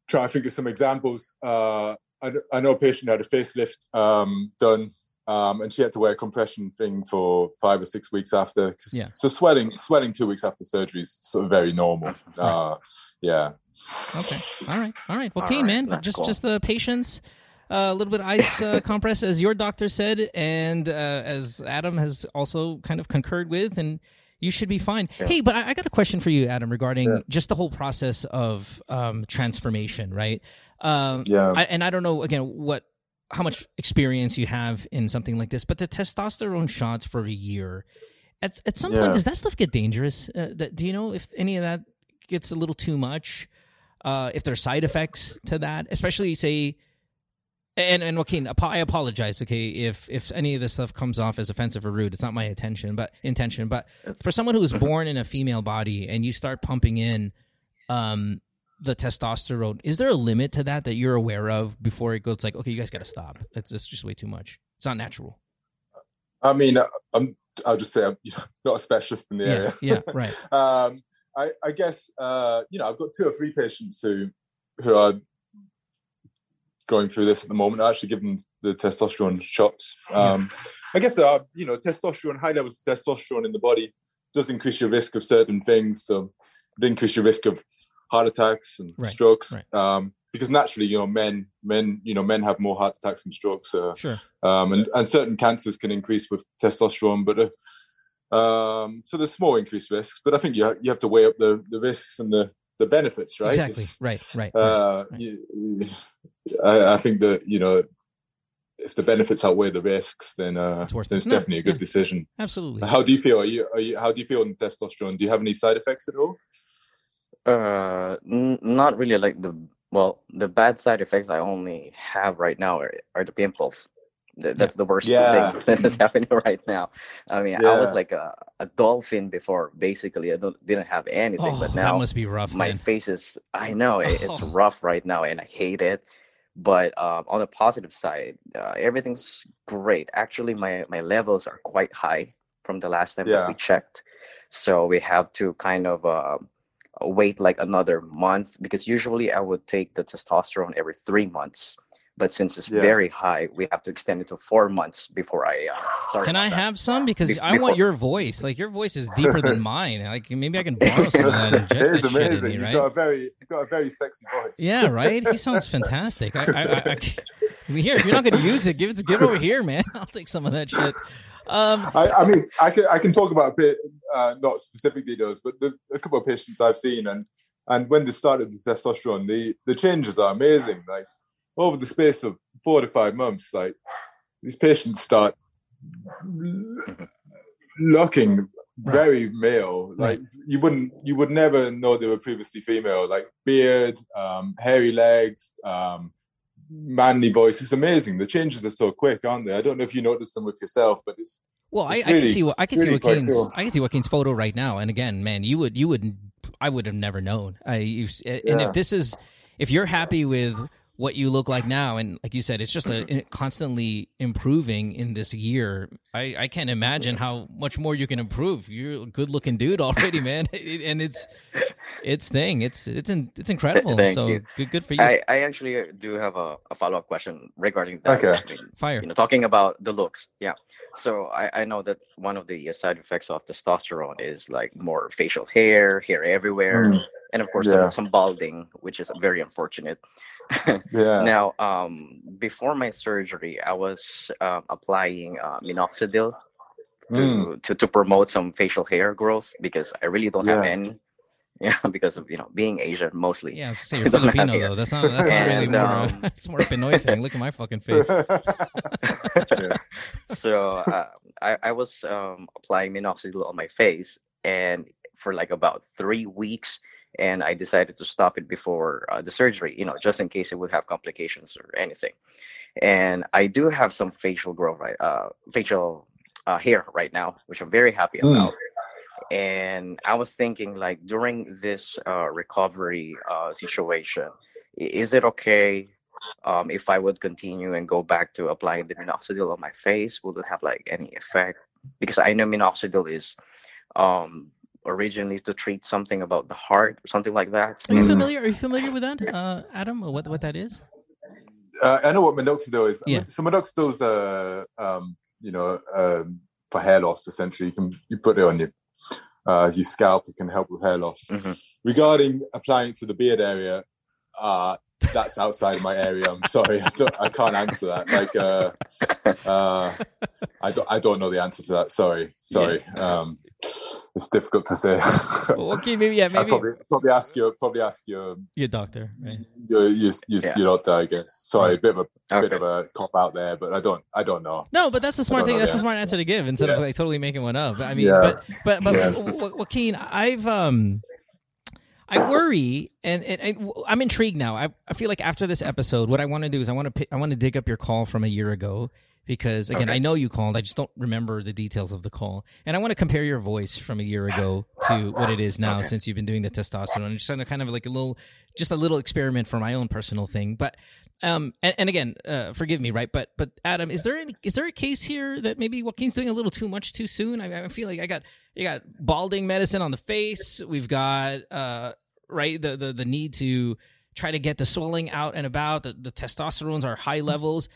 try to think of some examples. Uh, I, I know a patient had a facelift um, done, um, and she had to wear a compression thing for five or six weeks after. Yeah. So swelling, swelling two weeks after surgery is sort of very normal. Right. Uh, yeah. Okay. All right. All right. Okay, right. man. That's just cool. just the patience a little bit of ice uh, compress, as your doctor said, and uh, as Adam has also kind of concurred with, and you should be fine. Yeah. Hey, but I, I, got a question for you, Adam, regarding yeah. just the whole process of um, transformation, right? Um, yeah. I, and I don't know again what how much experience you have in something like this, but the testosterone shots for a year. At, at some yeah. point, does that stuff get dangerous? Uh, that, do you know if any of that gets a little too much? Uh, if there's side effects to that, especially say and and Joaquin, I apologize. Okay, if if any of this stuff comes off as offensive or rude, it's not my intention. But intention. But for someone who was born in a female body and you start pumping in, um, the testosterone, is there a limit to that that you're aware of before it goes like, okay, you guys got to stop. It's it's just way too much. It's not natural. I mean, uh, I'm. I'll just say I'm not a specialist in the yeah, area. Yeah, right. um, I, I guess uh, you know I've got two or three patients who who are going through this at the moment. I actually give them the testosterone shots. Um, yeah. I guess there are, you know, testosterone, high levels of testosterone in the body does increase your risk of certain things. So it increase your risk of heart attacks and right. strokes. Right. Um, because naturally, you know, men, men, you know, men have more heart attacks and strokes. Uh, sure. Um, and, and certain cancers can increase with testosterone, but uh, um, so there's small increased risks. But I think you ha- you have to weigh up the, the risks and the the benefits, right? Exactly. Right. Right. Uh, right. You, I, I, think that you know if the benefits outweigh the risks, then uh, it's, then it's no, definitely a good yeah. decision. Absolutely. How do you feel? Are you, are you how do you feel on testosterone? Do you have any side effects at all? Uh, n- not really. Like the well, the bad side effects I only have right now are, are the pimples that's the worst yeah. thing that is happening right now. I mean, yeah. I was like a, a dolphin before. Basically, I don't, didn't have anything, oh, but now that must be rough. My man. face is. I know it, it's oh. rough right now, and I hate it. But um, on the positive side, uh, everything's great. Actually, my my levels are quite high from the last time yeah. that we checked. So we have to kind of. Uh, wait like another month because usually I would take the testosterone every three months but since it's yeah. very high, we have to extend it to four months before I. Uh, sorry. Can I that. have some because Be- I want your voice. Like your voice is deeper than mine. Like maybe I can borrow some of that. And inject that shit in me, right? You've got a very, you've got a very sexy voice. Yeah, right. He sounds fantastic. I, I, I, I here, if you're not going to use it, give it, to, give it over here, man. I'll take some of that shit. Um, I, I, mean, I can I can talk about a bit, uh, not specific details, but the, a couple of patients I've seen, and and when they started the testosterone, the the changes are amazing. Like over the space of four to five months, like these patients start looking very male. Like right. you wouldn't, you would never know they were previously female. Like beard, um, hairy legs, um, manly voice. It's amazing. The changes are so quick, aren't they? I don't know if you noticed them with yourself, but it's. Well, I, really, I, can see what I can see really Joaquin's cool. I can see Joaquin's photo right now, and again, man, you would you would I would have never known. I you, and yeah. if this is if you're happy with what you look like now. And like you said it's just a, constantly improving in this year. I i can't imagine how much more you can improve. You're a good looking dude already man. And it's it's thing. It's it's in, it's incredible. Thank so you. good good for you. I i actually do have a, a follow-up question regarding that. Okay. Fire. you know talking about the looks. Yeah. So I, I know that one of the side effects of testosterone is like more facial hair hair everywhere. Mm. and of course yeah. some, some balding which is very unfortunate yeah. Now, um, before my surgery, I was uh, applying uh, minoxidil to, mm. to to promote some facial hair growth because I really don't yeah. have any. Yeah, because of you know being Asian mostly. Yeah, I was say you're Filipino here. though. That's not that's not really And, more. um, it's more a Pinoy thing. Look at my fucking face. Yeah. so uh, I, I was um, applying minoxidil on my face and for like about three weeks and i decided to stop it before uh, the surgery you know just in case it would have complications or anything and i do have some facial growth right uh, facial uh, hair right now which i'm very happy Mm. about and i was thinking like during this uh, recovery uh, situation is it okay um, if I would continue and go back to applying the minoxidil on my face, will it have like any effect? Because I know minoxidil is um, originally to treat something about the heart or something like that. Are you Mm. familiar? Are you familiar with that, uh, Adam? Or what what that is? Uh, I know what minoxidil is. Yeah. So minoxidil is, uh, um, you know, um, for hair loss. Essentially, you can you put it on your uh, as your scalp. It can help with hair loss. Mhm. Regarding applying it to the beard area, uh, that's outside of my area. I'm sorry, I, don't, I can't answer that. Like, uh, uh, I don't I don't know the answer to that. Sorry, sorry. Um, it's difficult to say. Well, okay, maybe yeah, maybe probably probably ask your probably ask your your doctor. Right? your your, your, Yeah. your doctor. I guess. Sorry, a bit of a bit of a cop out there, but I don't I don't know. No, but that's a smart thing. That's a smart answer to give instead of like totally making one up. I mean, Yeah. but but but Yeah. Wa- Wa- Joaquin, I've um, I worry, and, and, and I'm intrigued now. I, I feel like after this episode, what I want to do is I want to I want to dig up your call from a year ago because again, Okay. I know you called. I just don't remember the details of the call, and I want to compare your voice from a year ago to what it is now Okay. since you've been doing the testosterone. I'm Just kind of kind of like a little, just a little experiment for my own personal thing, but. Um and, and again, uh, forgive me, right? But but Adam, is there any is there a case here that maybe Joaquin's doing a little too much too soon? I, I feel like I got you got balding medicine on the face. We've got uh right the the, the need to try to get the swelling out and about. The, the testosterones are high levels.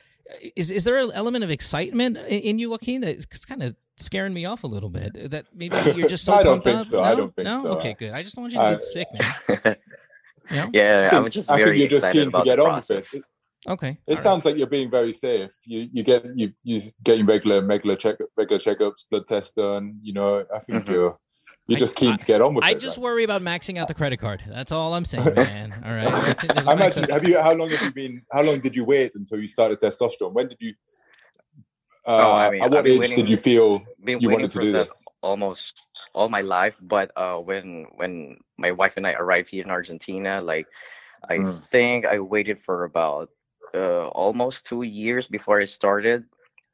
Is is there an element of excitement in, in you, Joaquin? That's kind of scaring me off a little bit. That maybe you're just so I don't pumped think up. so. No? I don't think no? so. Okay, good. I just don't want you to I- get sick, man. You know? yeah, I I'm think- just I think you're just excited keen to get the on with it. Okay. It All right. sounds like you're being very safe. You you get you you getting regular regular check regular checkups, blood tests done. You know, I think Mhm. you're you're I- just keen I- to get on with I it. I just then. worry about maxing out the credit card. That's all I'm saying, man. All right. I max imagine. out- Have you? How long have you been? How long did you wait until you started testosterone? When did you? Uh, Oh, I mean, at what age waiting- did you feel Been you wanted to do that this? almost all my life, but uh, when when my wife and I arrived here in Argentina, like I Mm. think I waited for about uh, almost two years before I started,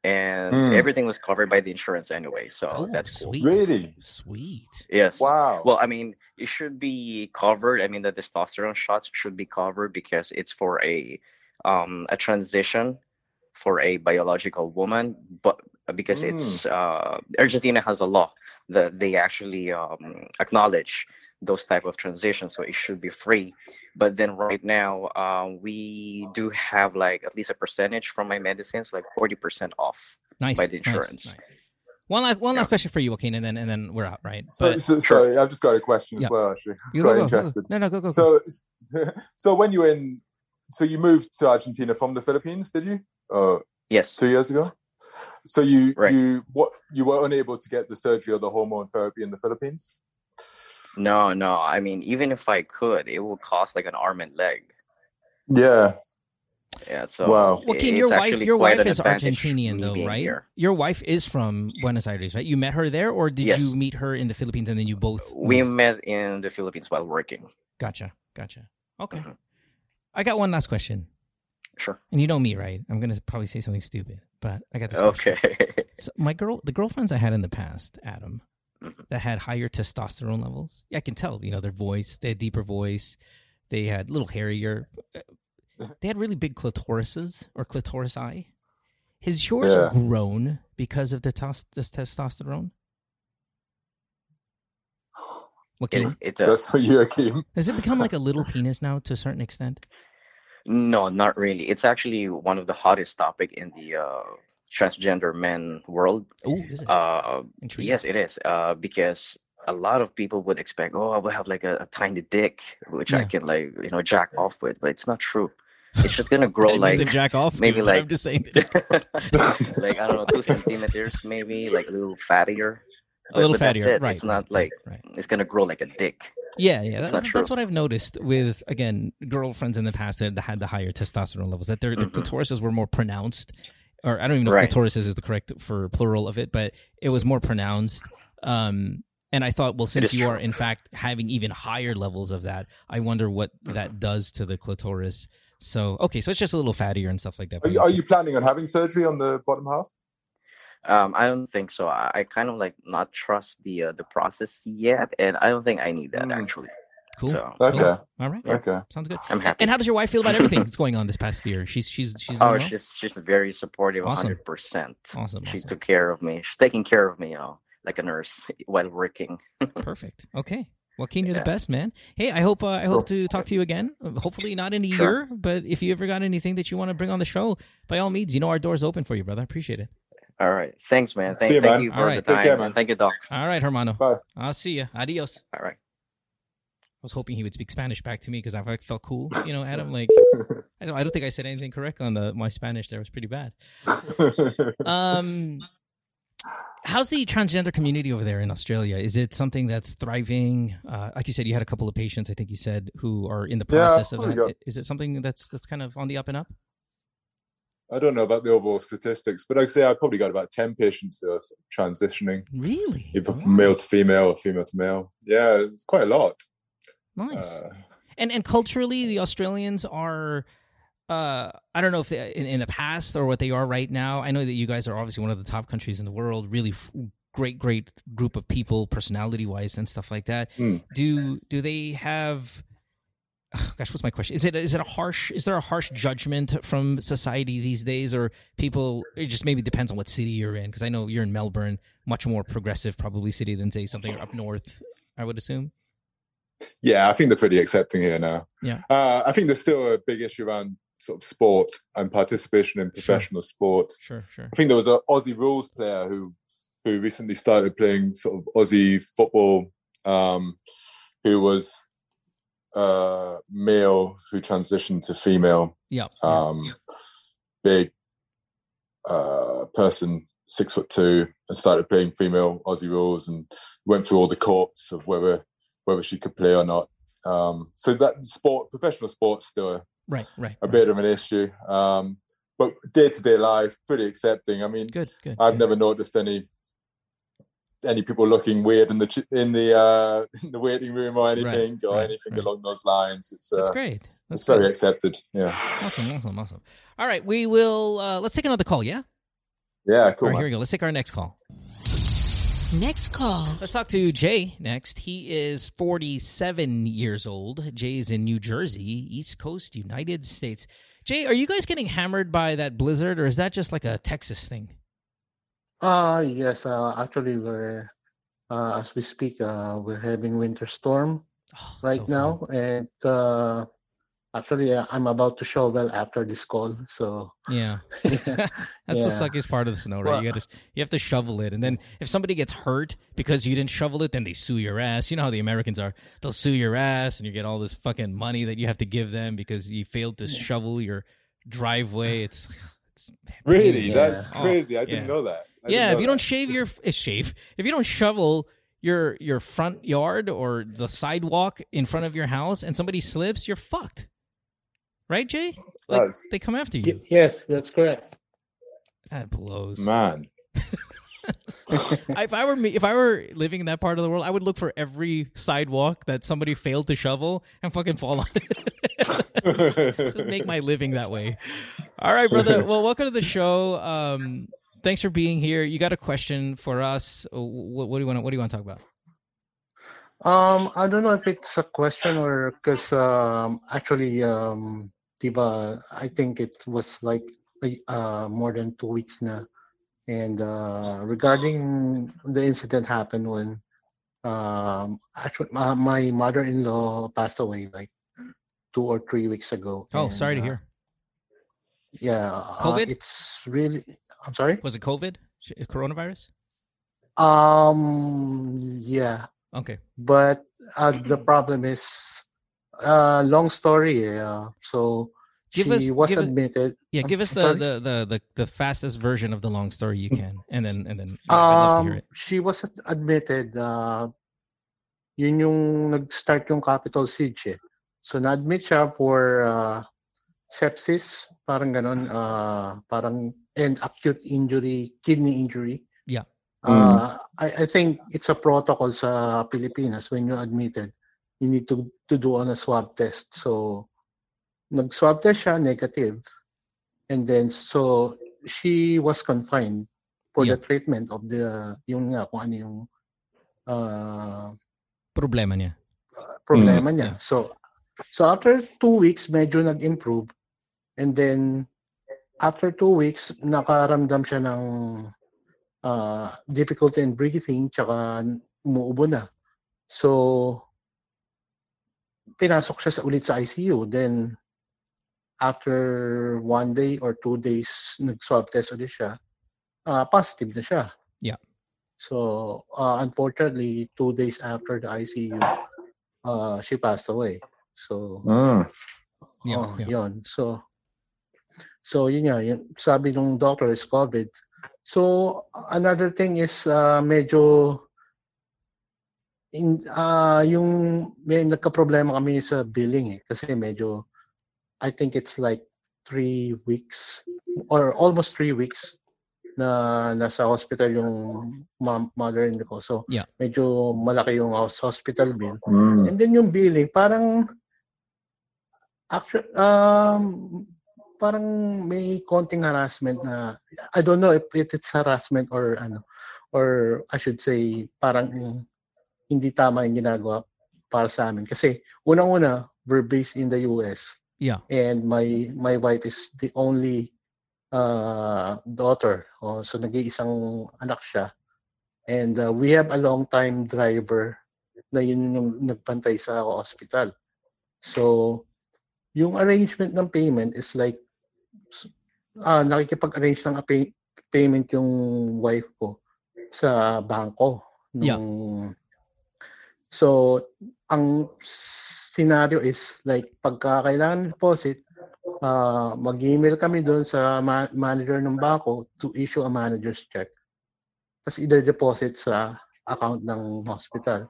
and Mm. everything was covered by the insurance anyway. So Oh, that's cool. sweet. Really? Sweet. Yes. Wow. Well, I mean, it should be covered. I mean, the testosterone shots should be covered because it's for a um a transition for a biological woman, but because it's uh Argentina has a law that they actually um acknowledge those type of transitions, so it should be free. But then right now, uh, we do have like at least a percentage from my medicines, like forty percent off. Nice. By the insurance. nice. One last one Yeah. last question for you, Joaquin, and then and then we're out, right? so, But so, sorry, I've just got a question Yeah. as well. Actually, you quite go, go, go, interested. No, no, go, go. go. So, so when you were in, so you moved to Argentina from the Philippines, did you? Uh, Yes. two years ago. So you Right. you what you were unable to get the surgery or the hormone therapy in the Philippines. No, no. I mean, even if I could, it will cost like an arm and leg. Yeah. Yeah. So Wow. i- Joaquin, your wife, your wife is Argentinian, though, right? here. Your wife is from Buenos Aires, right? You met her there, or did Yes. you meet her in the Philippines and then you both? We moved? met in the Philippines while working. Gotcha, gotcha. Okay, Mhm. I got one last question, Sure. and you know me, right? I'm gonna probably say something stupid, but I got this. Okay. So my girl, the girlfriends I had in the past, Adam. That had higher testosterone levels. Yeah, I can tell. You know, their voice, they had deeper voice. They had a little hairier. They had really big clitorises or clitorisi. Has yours Yeah. grown because of the tos- this testosterone? What it, it's a, That's for you, Akeem. has it become like a little penis now to a certain extent? no, not really. It's actually one of the hottest topic in the uh, transgender men world. Oh, is it? Uh, yes, it is. Uh, because a lot of people would expect, oh, I will have like a, a tiny dick, which I can like you know jack off with, but it's not true. It's just gonna I grow didn't mean like to jack off, maybe dude, but I'm like- just saying. like I don't know, two centimeters maybe, like a little fattier. a little but that's fattier, it. right? It's not like right. it's gonna grow like a dick. Yeah, yeah. That, that's what I've noticed with again girlfriends in the past that had the higher testosterone levels. That their, their Mhm. clitorises were more pronounced, or I don't even know Right. if clitorises is the correct for plural of it, but it was more pronounced. Um, and I thought, well, since is you are in fact having even higher levels of that, I wonder what that does to the clitoris. So okay, so it's just a little fattier and stuff like that. Are you, are you planning on having surgery on the bottom half? Um, I don't think so. I, I kind of like not trust the uh, the process yet, and I don't think I need that Mm. actually. Cool? So Okay. Cool. All right. Okay. Sounds good. I'm happy. And how does your wife feel about everything that's going on this past year? She's she's she's Oh, well? she's she's very supportive, Awesome. hundred percent. awesome. She awesome. took care of me. She's taking care of me, you know, like a nurse while working. Perfect. Okay. Joaquin, you're Yeah. the best, man. Hey, I hope uh, I hope to talk to you again. Uh, Hopefully not in a Sure. year, but if you ever got anything that you want to bring on the show, by all means, you know our door's open for you, brother. I appreciate it. All right, thanks, man. Thank, See you, thank man. you for right. the Take time. care, man. Thank you, Doc. All right, hermano. Bye. I'll see you. Adios. All right. Was hoping he would speak Spanish back to me because I felt cool. You know, Adam. Like, I don't, I don't think I said anything correct on the my Spanish. There It was pretty bad. Um, how's the transgender community over there in Australia? Is it something that's thriving? Uh, like you said, you had a couple of patients. I think you said who are in the Yeah, process of we that. Is it something that's that's kind of on the up and up? I don't know about the overall statistics, but I'd say I probably got about 10 patients who are transitioning, Really? Wow. from male to female or female to male. Yeah, it's quite a lot. Nice. Uh, and and culturally, the Australians are. Uh, I don't know if they, in, in the past or what they are right now. I know that you guys are obviously one of the top countries in the world. Really f- great, great group of people, personality wise, and stuff like that. Hmm. Do do they have? Gosh, what's my question? Is it is it a harsh? Is there a harsh judgment from society these days, or people? It just maybe depends on what city you're in. Because I know you're in Melbourne, much more progressive probably city than say something up north. I would assume. Yeah, I think they're pretty accepting here now. Yeah. Uh, I think there's still a big issue around sort of sport and participation in professional sport. Sure, sure. I think there was a Aussie rules player who who recently started playing sort of Aussie football, um, who was uh, male who transitioned to female. Yeah. yeah. Um, big uh, person, six foot two, and started playing female Aussie rules and went through all the courts of whether whether she could play or not. Um, so that sport, professional sport's still a, Right, right. a right. bit of an issue. Um, but day to day life, pretty accepting. I mean, Good, good. I've good. never noticed any any people looking weird in the in the uh, in the waiting room or anything or right, anything right. along those lines. It's uh, That's great. That's it's very accepted. Yeah, Awesome, awesome, awesome. All right, we will. Uh, let's take another call. Yeah. yeah, cool. All right, here we go. Let's take our next call. Next call. Let's talk to Jay next. He is 47 years old. Jay is in New Jersey, East Coast, United States. Jay, are you guys getting hammered by that blizzard, or is that just like a Texas thing? Uh yes, uh actually we're uh as we speak, uh we're having winter storm Oh, right so now and uh actually uh, I'm about to shovel after this call. So Yeah. yeah. That's the suckiest part of the snow, right? you got to you have to shovel it, and then if somebody gets hurt because you didn't shovel it, then they sue your ass. You know how the Americans are; they'll sue your ass, and you get all this fucking money that you have to give them because you failed to shovel your driveway. It's it's Really, Yeah. that's Oh, crazy. I didn't know that. I yeah. know If you don't shave your uh, shave, if you don't shovel your your front yard or the sidewalk in front of your house, and somebody slips, you're fucked. Right, Jay? Like That's- they come after Y- you. yes, that's correct. That blows. man, if I were me, if I were living in that part of the world, I would look for every sidewalk that somebody failed to shovel and fucking fall on it. just, just make my living that way. All right, brother. Well, welcome to the show. Um, thanks for being here. You got a question for us? What, what do you want? to What do you want to talk about? Um I don't know if it's a question or because um actually um Diva I think it was like uh more than two weeks now. And uh regarding the incident happened when um actually my, my mother-in-law passed away like two or three weeks ago. Oh, And, sorry to uh, hear. Yeah. uh, COVID? it's really I'm sorry? Was it COVID? Coronavirus? Um yeah. Okay. but uh, the problem is uh long story Yeah. so Give she us- was give it- admitted. Yeah, I'm give us the, the, the, the, the fastest version of the long story you can, and then and then yeah, I'd love to hear Um, it. she was admitted. Uh, yun yung nag-start yung Capitol siege. Eh. So na-admit siya for uh, sepsis, parang ganon, uh, parang and acute injury, kidney injury. Yeah. Uh, I, I think it's a protocol sa Pilipinas when you're admitted, you need to to do on a swab test. So nag-swab test siya, negative. And then so she was confined for Yeah. the treatment of the yung nga kung ano yung uh, Problema niya. problema Mm, niya. yeah. So so after two weeks medyo nag-improve and then after two weeks nakaramdam siya ng uh, difficulty in breathing tsaka umuubo na. So pinasok siya sa ulit sa ICU. Then after one day or two days nag-swab test ulit siya, uh, positive na siya. Yeah. So uh, unfortunately, two days after the ICU, uh, she passed away. So Mm. Yeah, oh, yeah. yun. So so yun nga, yun, sabi ng doctor is COVID. So another thing is uh, medyo in uh, yung may nagka-problema kami sa billing eh kasi medyo I think it's like three weeks or almost three weeks na nasa hospital yung mom, mother-in-law ko. So Yeah. medyo malaki yung hos- hospital bill. Mm. And then yung billing, parang actually um parang may konting harassment na I don't know if it- it's harassment or ano or I should say parang hindi tama yung ginagawa para sa amin. Kasi unang-una we're based in the US Yeah. and my my wife is the only uh, daughter. Oh, so nag-iisang anak siya. And uh, we have a long time driver na yun yung nagpantay sa hospital. So yung arrangement ng payment is like uh, nakikipag-arrange ng pay- payment yung wife ko sa bangko Yeah. So, ang scenario is like pagka kailangan ng deposit, uh, mag-email kami doon sa ma- manager ng bangko to issue a manager's check. Tapos i-deposit sa account ng hospital.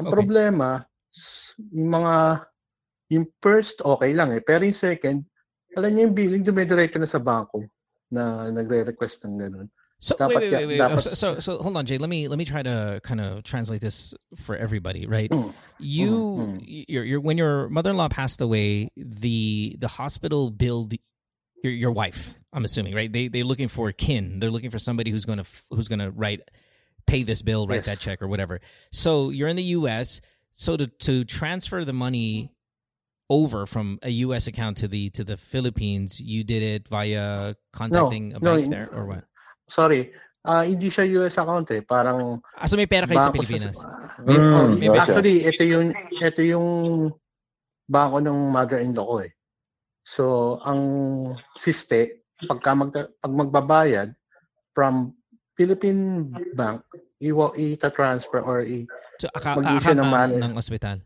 Ang Okay. problema, yung mga yung first okay lang eh, pero yung second, alam niyo yung billing dumidiretso na sa bangko na nagre-request ng ganun. So wait, wait, wait, wait. dapat So, so, so hold on, Jay. Let me let me try to kind of translate this for everybody, right? Mm. You, Mm, your, your, when your mother-in-law passed away, the the hospital billed your your wife. I'm assuming, right? They they're looking for kin. They're looking for somebody who's gonna who's gonna write, pay this bill, write that check or whatever. So you're in the U.S. So to to transfer the money over from a U.S. account to the to the Philippines, you did it via contacting a bank in- there or what? Sorry, ah hindi siya US account eh. Parang Ah, so may pera kayo sa bangko siya Pilipinas. May- Mm, oh, okay. Actually, ito yung ito yung bangko ng mother-in-law ko eh. So, ang siste, pagka mag, pag magbabayad from Philippine Bank, iwa ita-transfer or i So, aka, Mag-issue ng money. ng ospital.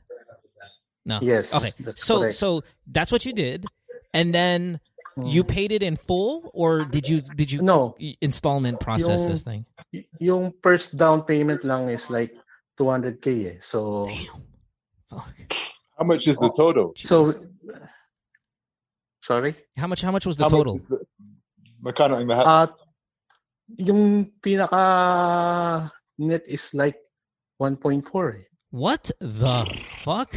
No. Yes, Okay. So correct. so that's what you did, and then you Mm. paid it in full, or did you did you No, y- installment process Yung- this thing? y- yung first down payment lang is like 200k eh. So Damn. Fuck. How much is the total? so Sorry? How much? How much was the How much total? is the- Magkano ang lahat? At yung pinaka net is like 1.4 eh. What the fuck?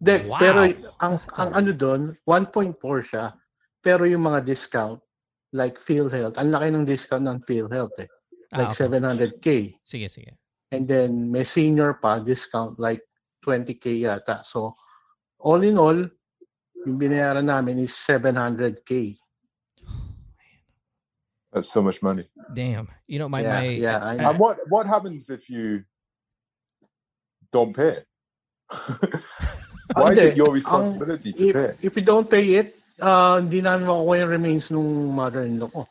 De, Wow. Pero ang That's ang a- ano doon, 1.4 siya. Pero yung mga discount like PhilHealth, ang laki ng discount ng PhilHealth eh. Ah, Like okay. 700k. Sige, sige. And then may senior pa discount like 20k yata. So all in all, yung binayaran namin is 700k. That's so much money. Damn. You know, my yeah, my yeah. I, And what what happens if you don't pay it? Why is it your ang- responsibility to if, pay? if you don't pay it, uh, hindi namin makukuha yung remains nung mother-in-law ko.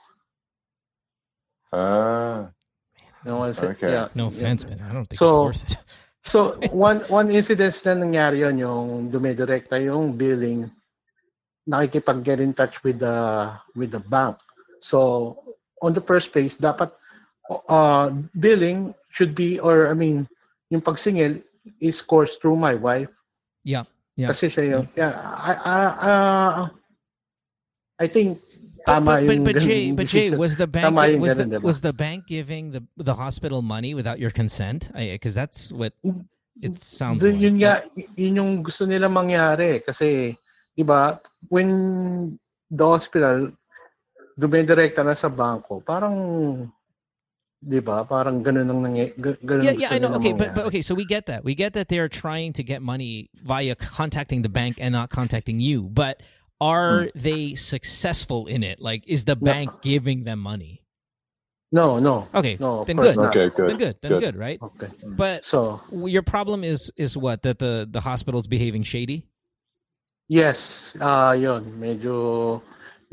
Ah, No, said- Okay. yeah, no yeah. offense, man. I don't think So- it's worth it. So, one one incident na nangyari yon yung dumidirekta yung billing nakikipag get in touch with the with the bank. So on the first place, dapat uh, billing should be or I mean, yung pagsingil is coursed through my wife. Yeah. Yeah. Kasi siya yung, yeah, I, I, uh, I think but, tama but, yung but, but Jay, but Jay, was the bank was the, ganun, was the bank giving the the hospital money without your consent? Because that's what it sounds Dun- like. yun nga, yun yung gusto nila mangyari. Kasi, di ba, when the hospital dumidirekta na sa bangko, parang, di ba, parang ganun ang nangy- ganun Yeah, yeah, I know. Okay, but, but okay, so we get that. We get that they're trying to get money via contacting the bank and not contacting you. But are they successful in it? Like, is the bank giving them money? No, no. Okay, No, of then good. not. Okay, good. Then good. Then Good. good, right? Okay. But So, your problem is is what that the the hospital's behaving shady. yes, ah yun, medyo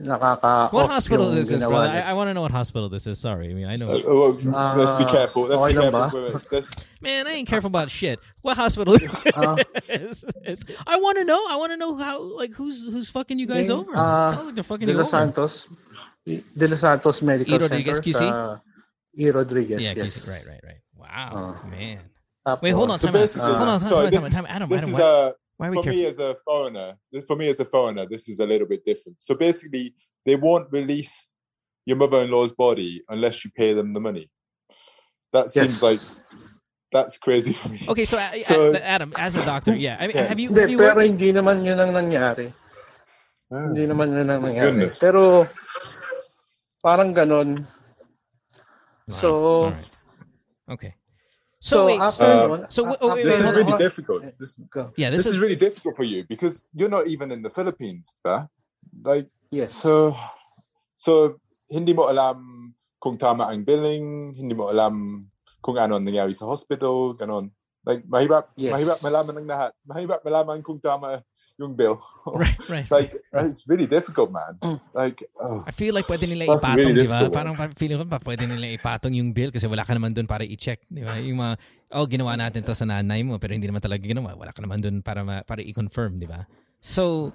nakaka What hospital yung is this, ginawa brother? I, I want to know what hospital this is. Sorry, I mean I know. Uh, well, let's be Uh, careful. Let's okay be careful. ba? with. Let's, Man, I ain't careful about shit. What hospital Uh, is this? I want to know. I want to know how like who's who's fucking you guys Name, over. uh, it's not like they're fucking De Los. Santos, De Los Santos Medical E. Rodriguez, Center QC? sa E. Rodriguez, yeah, yes. QC. right, right, right. Wow, Uh, man. Wait, hold on, so time out. basically, hold on, time, sorry, time, this, time, time. Adam, Adam, is why, are we for me as a foreigner. For me as a foreigner, this is a little bit different. So basically, they won't release your mother-in-law's body unless you pay them the money. That seems Yes. like that's crazy for me. Okay, so, uh, So- uh, Adam, as a doctor, yeah. I mean, Yeah. have you? Hindi, Have you pero worked- hindi naman yun ang nangyari. Ah. Hindi naman yun ang nangyari. Goodness. Pero, parang ganon. So, All right. Okay. So, so, wait. after Uh, nun, so wait- wait, This wait, is really on. difficult. This, yeah, this, this, is, is really difficult for you because you're not even in the Philippines, ba? Like Yes. so, so hindi mo alam kung tama ang billing, hindi mo alam kung ano ang nangyari sa hospital, ganon. Like mahirap, Yes. mahirap malaman ng lahat. Mahirap malaman kung tama yung bill. right, right. like it's really difficult, man. Mm. Like oh. I feel like pwede nila That's ipatong, really di ba? Parang parang feeling ko pa pwede nila ipatong yung bill kasi wala ka naman doon para i-check, di ba? Yung mga, oh, ginawa natin to sa nanay mo pero hindi naman talaga ginawa. Wala ka naman doon para ma, para i-confirm, di ba? So,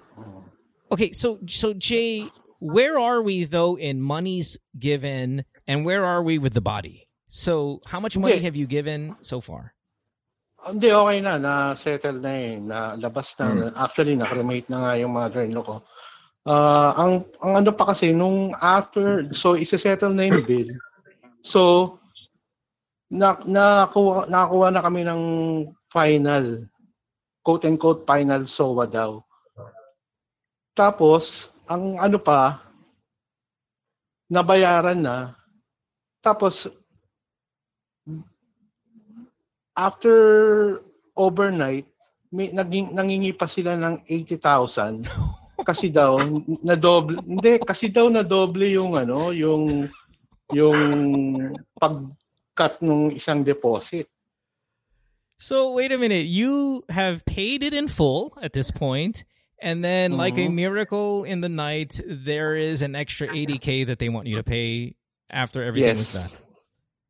okay, so so Jay, where are we though in monies given and where are we with the body? So, how much money Okay. have you given so far? Hindi, okay na. Na-settle na eh. Na, labas na. Actually, na-cremate na nga yung mother-in-law ko. Ah, ang, ang ano pa kasi, nung after, so isa-settle na yung bill. So, na, nakakuha, nakakuha na kami ng final, quote-unquote final SOA daw. Tapos, ang ano pa, nabayaran na. Tapos, after overnight, may naging nangingi pa sila ng 80,000 kasi daw na doble hindi kasi daw na doble yung ano yung yung pag-cut ng isang deposit. So wait a minute. You have paid it in full at this point, and then like a Mhm. miracle in the night, there is an extra 80k that they want you to pay after everything was done.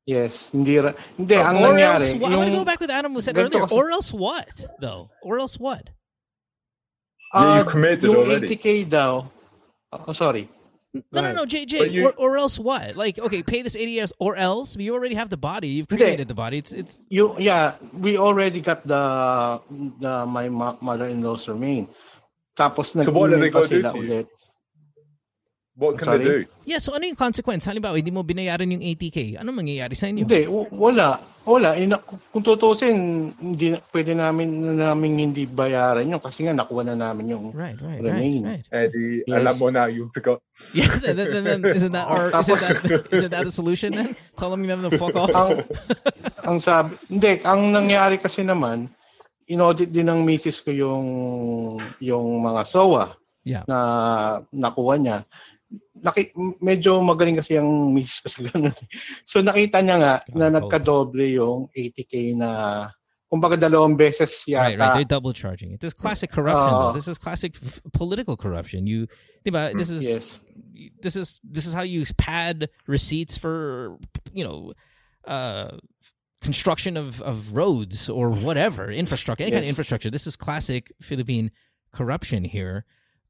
Yes. Yes, hindi ra- hindi ang or nangyari else, well, I'm gonna go back with Adam who said earlier. kasi- Or else what though? Or else what? Yeah, you ah, committed yung already. 80k daw. Oh, sorry. No, no, no, Jay, Jay. You- or, or else what? Like, okay, pay this 80 years. Or else you already have the body. You've Hindi. cremated the body. It's it's You yeah, we already got the the my mother-in-law's remain. Tapos So what are they pa gonna do to you? ulit. What can Sorry? they do? yeah. So ano yung consequence? Halimbawa, hindi mo binayaran yung 80k. Ano mangyayari sa inyo? Hindi, w- wala. Wala. Ina, kung tutusin, hindi na, pwede namin namin hindi bayaran yun kasi nga nakuha na namin yung Right, right, Remain. right, right. Eddie, Yes. alam mo na yung sagot. Yeah, then, then, then, isn't that or isn't that isn't that a solution then? Telling them to fuck off. ang ang sabi, hindi, ang nangyari kasi naman, inaudit din ng misis ko yung yung mga SOA Yeah. na nakuha niya. Naki, medyo magaling kasi ang misis ko sa ganun. So nakita niya nga na Oh. nagkadoble yung 80k na kumbaga dalawang beses yata. Right, right. They're double charging it. This is classic corruption. though. Oh. This is classic f- political corruption. You, diba, this is Yes. this is this is how you pad receipts for you know uh construction of of roads or whatever infrastructure any kind of infrastructure this is classic philippine corruption here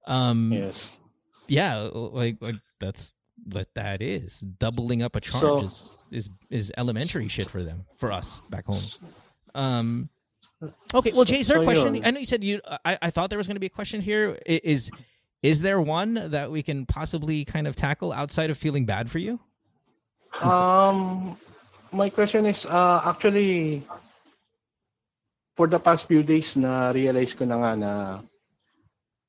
Um, yes. Yeah, like like that's what that is. Doubling up a charge So- is, is is elementary shit for them, for us back home. Um. Okay, well, Jay, is there a question? I know you said you. I, I thought there was going to be a question here. Is Is is there one that we can possibly kind of tackle outside of feeling bad for you? Um, my question is, uh, actually, for the past few days na realize ko na nga na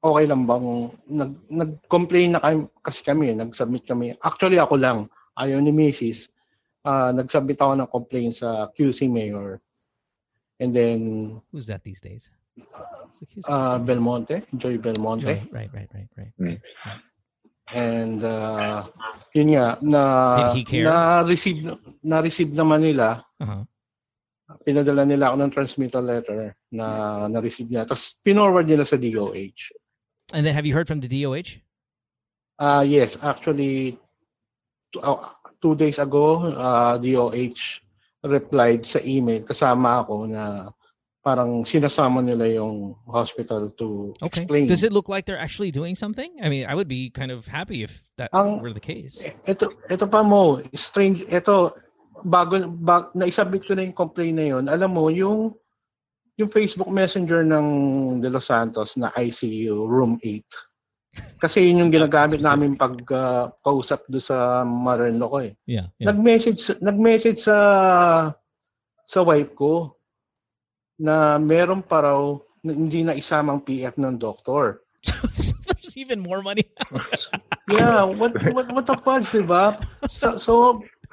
okay lang bang nag nag-complain na kami, kasi kami, nag-submit kami. Actually ako lang, ayaw ni Mrs. Uh, nag-submit ako ng complaint sa QC Mayor. And then Who's that these days? uh, Belmonte, Joy Belmonte. Joy, right, right, right, right. And uh, yun nga na na-receive na-receive naman nila Uh-huh. pinadala nila ako ng transmittal letter na na-receive niya. Tapos pinorward nila sa DOH. And then have you heard from the DOH? Ah yes, actually two, uh, two days ago, uh, DOH replied sa email kasama ako na parang sinasama nila yung hospital to Okay. explain. Does it look like they're actually doing something? I mean, I would be kind of happy if that Ang- were the case. Ito, ito pa mo, strange, ito, bago, bag, na-submit ko na yung complaint na yun. Alam mo, yung, yung Facebook Messenger ng De Los Santos na ICU Room 8. Kasi yun yung ginagamit namin pag uh, kausap do sa mother-in-law ko eh. Yeah. yeah. Nag-message, nag-message sa sa wife ko na meron pa raw na hindi na isamang PF ng doktor. There's even more money. Yeah, what what what the fuck, 'di ba? So, so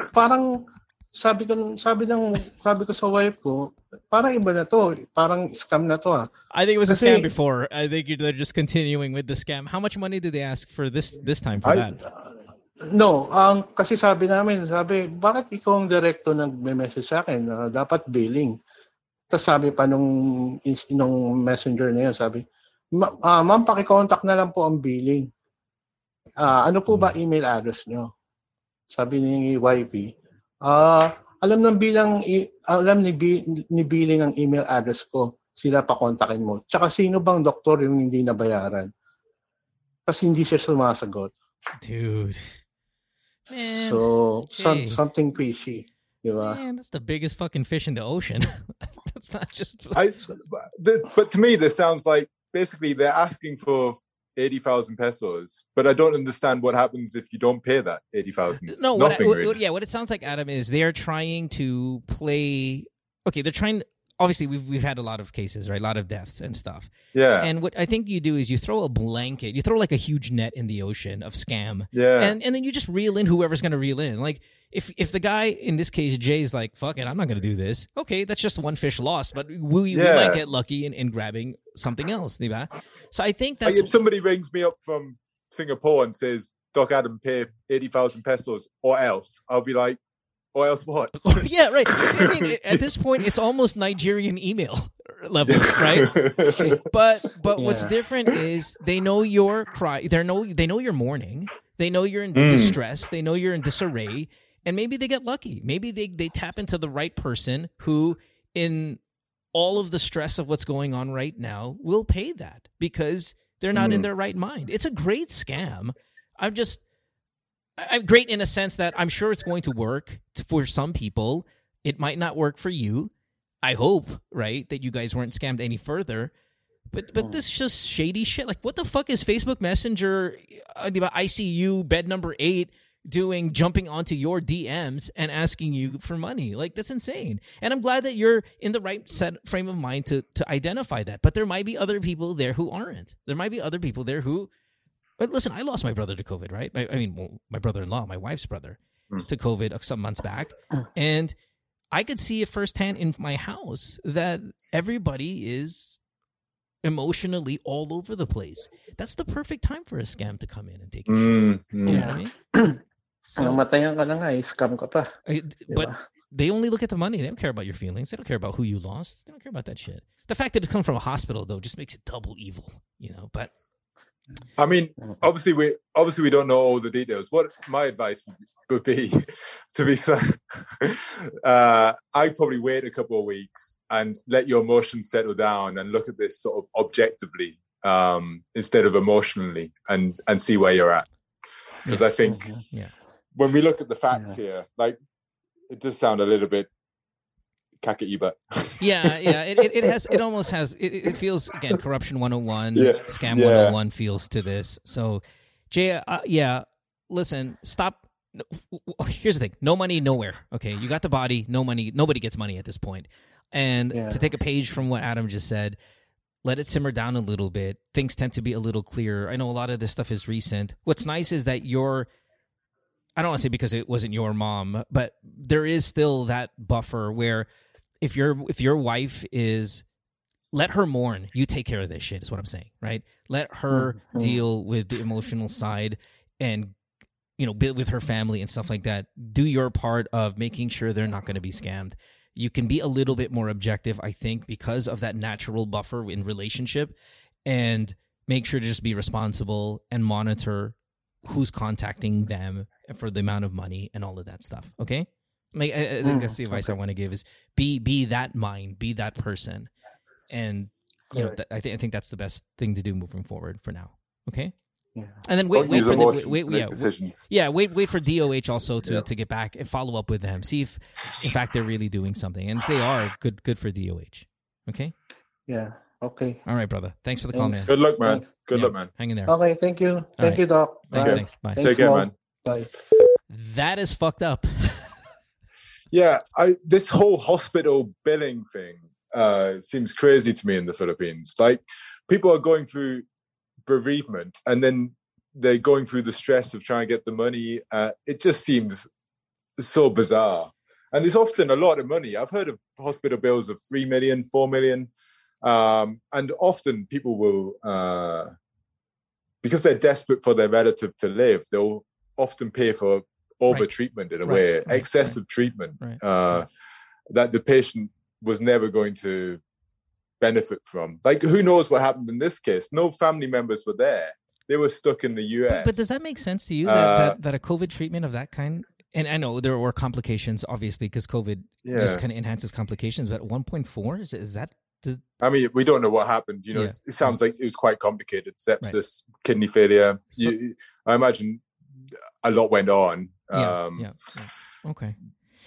parang sabi ko sabi ng sabi ko sa wife ko, parang iba na to, parang scam na to ah. I think it was a Kasi- scam before. I think they're just continuing with the scam. How much money did they ask for this this time for I- that? No, ang kasi sabi namin, sabi, bakit ikaw ang direkto nagme-message sa akin na dapat billing? Tapos sabi pa nung nung messenger na yun, sabi, Ma- ah, ma'am, paki-contact na lang po ang billing. Ah, ano po ba email address nyo? Sabi ni YP, ah, alam ng bilang alam ni, bi, ni billing ang email address ko. Sila pa kontakin mo. Tsaka sino bang doktor yung hindi nabayaran? Kasi hindi siya sumasagot. Dude. Man, So, some, Jay. something fishy. Di ba? man, that's the biggest fucking fish in the ocean. that's not just I, but to me, this sounds like basically they're asking for eighty thousand pesos, but I don't understand what happens if you don't pay that eighty thousand. no what, I- what- really. yeah what it sounds like adam is they're trying to play okay they're trying obviously we've we've had a lot of cases right? A lot of deaths and stuff. Yeah, and what i think you do is you throw a blanket you throw like a huge net in the ocean of scam. Yeah. and and then you just reel in whoever's going to reel in. Like if if the guy in this case jay's like fuck it i'm not going to do this. Okay that's just one fish lost but we, we might get lucky in, in grabbing something else diba? so i think like if somebody rings me up from Singapore and says, "Doc Adam, pay eighty thousand pesos or else," I'll be like, "Or else what?" yeah, right. I mean, at this point, it's almost Nigerian email levels, right? But but what's different is they know your cry. They know they know your mourning. They know you're in Mm. distress. They know you're in disarray, and maybe they get lucky. Maybe they they tap into the right person who, in all of the stress of what's going on right now, will pay that because they're not in Mm. their right mind. It's a great scam. I'm just I- I'm great in a sense that I'm sure it's going to work for some people. It might not work for you. I hope, right, that you guys weren't scammed any further. But but this is just shady shit. Like, what the fuck is Facebook Messenger, uh, ICU bed number eight doing, jumping onto your DMs and asking you for money? Like, that's insane. And I'm glad that you're in the right set frame of mind to to identify that. But there might be other people there who aren't. There might be other people there who. But listen, I lost my brother to COVID, right? I, I mean, well, my brother-in-law, my wife's brother, to COVID some months back, and I could see it firsthand in my house that everybody is emotionally all over the place. That's the perfect time for a scam to come in and take your shit. Mm, You mm. know what I mean? So, matayan ka na nga, eh, scam ka pa. But they only look at the money. They don't care about your feelings. They don't care about who you lost. They don't care about that shit. The fact that it comes from a hospital though just makes it double evil, you know. But I mean, obviously we obviously we don't know all the details. What my advice would be, to be fair, uh, I'd probably wait a couple of weeks and let your emotions settle down and look at this sort of objectively um, instead of emotionally and and see where you're at because Yeah. i think Mhm. Yeah. when we look at the facts Yeah. here like it does sound a little bit kakaiba yeah, yeah. It, it, it has. It almost has. It, it feels again corruption 101, Yeah, scam yeah. 101 feels to this. So, Jay, uh, yeah. Listen, stop. Here's the thing: no money, nowhere. Okay, you got the body, no money. Nobody gets money at this point. And Yeah. to take a page from what Adam just said, let it simmer down a little bit. Things tend to be a little clearer. I know a lot of this stuff is recent. What's nice is that you're I don't want to say because it wasn't your mom, but there is still that buffer where if your if your wife is let her mourn, you take care of this shit is what I'm saying, right? Let her Mhm. deal with the emotional side and you know, build with her family and stuff like that. Do your part of making sure they're not going to be scammed. You can be a little bit more objective, I think, because of that natural buffer in relationship and make sure to just be responsible and monitor who's contacting them for the amount of money and all of that stuff. Okay, like I, I think Mm, that's the advice I want to give is be be that mind, be that person, and you know th- I think I think that's the best thing to do moving forward for now. Okay, Yeah. and then wait Don't wait use for the emotions wait, to wait make yeah wait, decisions yeah wait wait for DOH also to Yeah. to get back and follow up with them, see if in fact they're really doing something, and if they are, good good for DOH. Okay, Yeah. Okay. all right, brother. Thanks for the call, man. Good luck man Thanks. good Yeah, luck man Hang in there. Okay. Thank you. Thank right. you, Doc. Thanks, Bye. thanks. Bye. Thanks, Take care, man. Bye. That is fucked up. Yeah, I this whole hospital billing thing uh, seems crazy to me in the Philippines. Like people are going through bereavement and then they're going through the stress of trying to get the money. Uh, it just seems so bizarre. And there's often a lot of money. I've heard of hospital bills of three million, four million, um, and often people will, uh, because they're desperate for their relative to live, they'll often pay for over Right. treatment in a Right, way, right, right. excessive treatment Right, uh, that the patient was never going to benefit from. Like, who knows what happened in this case? No family members were there. They were stuck in the US. But, but does that make sense to you that, Uh, that, that a COVID treatment of that kind? And I know there were complications, obviously, because COVID yeah. just kind of enhances complications. But 1.4 is is that? Does, I mean, we don't know what happened. You know, Yeah. it, sounds like it was quite complicated. Sepsis, kidney failure. So- you, I imagine a lot went on. Yeah, um, yeah, yeah. Okay.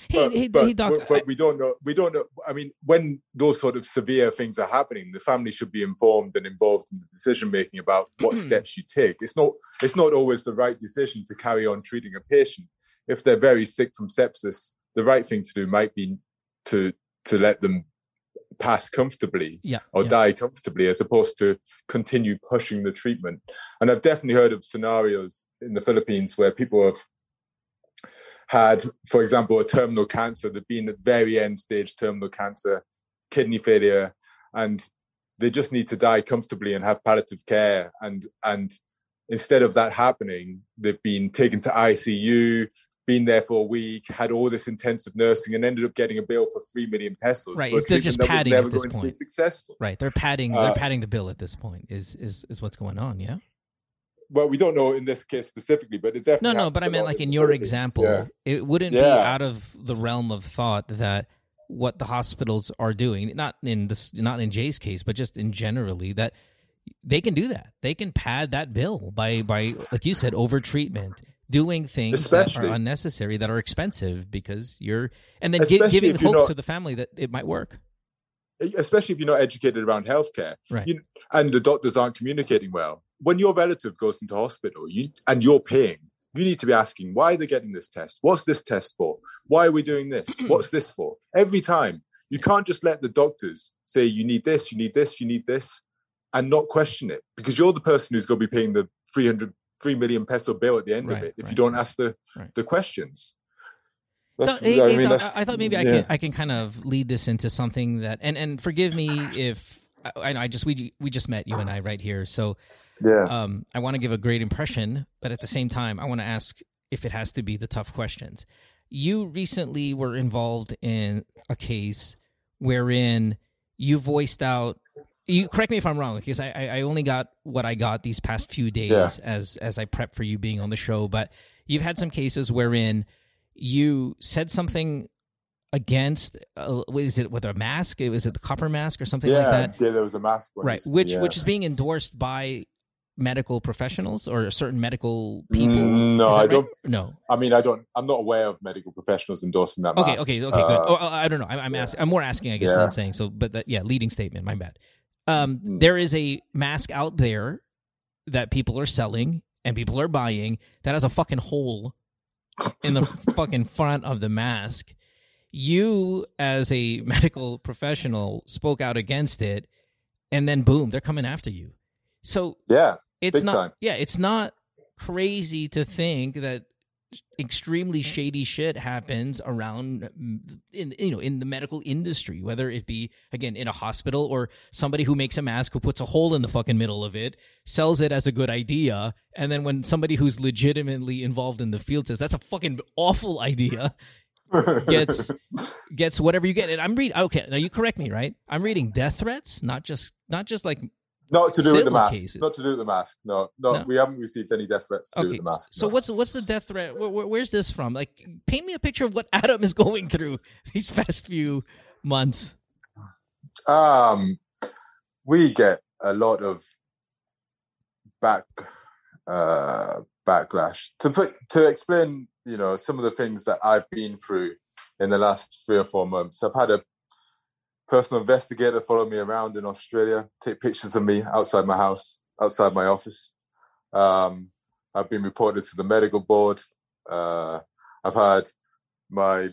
Hey, but, hey, but, hey, doc. but- but we don't know. We don't know. I mean, when those sort of severe things are happening, the family should be informed and involved in the decision making about what steps you take. It's not. It's not always the right decision to carry on treating a patient if they're very sick from sepsis. The right thing to do might be to to let them pass comfortably yeah, or yeah. die comfortably as opposed to continue pushing the treatment. And I've definitely heard of scenarios in the Philippines where people have had, for example, a terminal cancer, they've been at very end stage terminal cancer, kidney failure, and they just need to die comfortably and have palliative care. And and instead of that happening, they've been taken to ICU, been there for a week, had all this intensive nursing, and ended up getting a bill for three million pesos. Right, they're just treatment that was padding at this going to be point. successful. Right, they're padding. Uh, they're padding the bill at this point. Is is is what's going on? Yeah. Well, we don't know in this case specifically, but it No, definitely. no, happens but I meant like in your example, Yeah. it wouldn't be out of the realm of thought that what the hospitals are doing, not in this, not in Jay's case, but just in generally, that they can do that. They can pad that bill by by like you said, over treatment, doing things that are unnecessary, that are expensive because you're, and then gi- giving hope not- to the family that it might work. especially if you're not educated around healthcare Right. you, and the doctors aren't communicating well. When your relative goes into hospital you, and you're paying, you need to be asking, why they're they getting this test? What's this test for? Why are we doing this? What's this for? Every time. You can't just let the doctors say, you need this, you need this, you need this, and not question it because you're the person who's going to be paying the 300, 3 million peso bill at the end Right, of it if right, you don't ask the, right. the questions. No, That's- hey, I mean, Doc, I I thought maybe I yeah. can I can kind of lead this into something that and and forgive me if I, I just we we just met you and I right here, so Yeah. um, I want to give a great impression, but at the same time, I want to ask if it has to be the tough questions. You recently were involved in a case wherein you voiced out. You correct me if I'm wrong, because I, I only got what I got these past few days Yeah. as as I prep for you being on the show. But you've had some cases wherein you said something against uh, is it with a mask? Was it the copper mask or something yeah, like that? Yeah, there was a mask. one Right, which yeah. which is being endorsed by medical professionals or certain medical people. Mm, no, I right? don't. No. I mean, I don't. I'm not aware of medical professionals endorsing that. Okay, mask. okay, okay, good. Uh, Oh, I don't know. I'm, I'm asking. I'm more asking, I guess, Yeah. than saying. So, but that, yeah, leading statement. My bad. Um, Mm. there is a mask out there that people are selling and people are buying that has a fucking hole in the fucking front of the mask. You, as a medical professional, spoke out against it, and then boom, they're coming after you. So yeah, it's not time. yeah it's not crazy to think that extremely shady shit happens around mm, in you know in the medical industry whether it be again in a hospital or somebody who makes a mask who puts a hole in the fucking middle of it sells it as a good idea and then when somebody who's legitimately involved in the field says that's a fucking awful idea gets gets whatever you get and i'm reading okay now you correct me right i'm reading death threats not just not just like not to do with the mask. cases. Not to do with the mask. No, no, No. we haven't received any death threats to do with the mask. so no. what's what's the death threat? Where, where- where's this from? Like, paint me a picture of what Adam is going through these past few months. Um, we get a lot of back uh, backlash to put to explain. You know some of the things that I've been through in the last three or four months. I've had a personal investigator follow me around in Australia, take pictures of me outside my house, outside my office. Um, I've been reported to the medical board. Uh, I've had my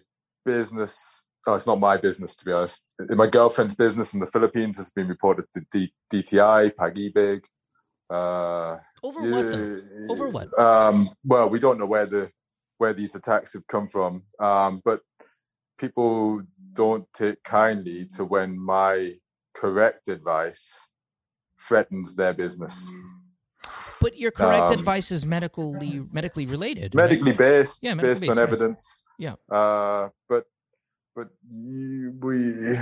business. Oh, it's not my business to be honest. My girlfriend's business in the Philippines has been reported to D- DTI, Pag-ibig. Uh, Over what? Over what? Um, well, we don't know where the where these attacks have come from, um, but people don't take kindly to when my correct advice threatens their business. But your correct Um, advice is medically medically related. right? medically based, Yeah, medically based based, on right. evidence. Yeah. Uh, but but we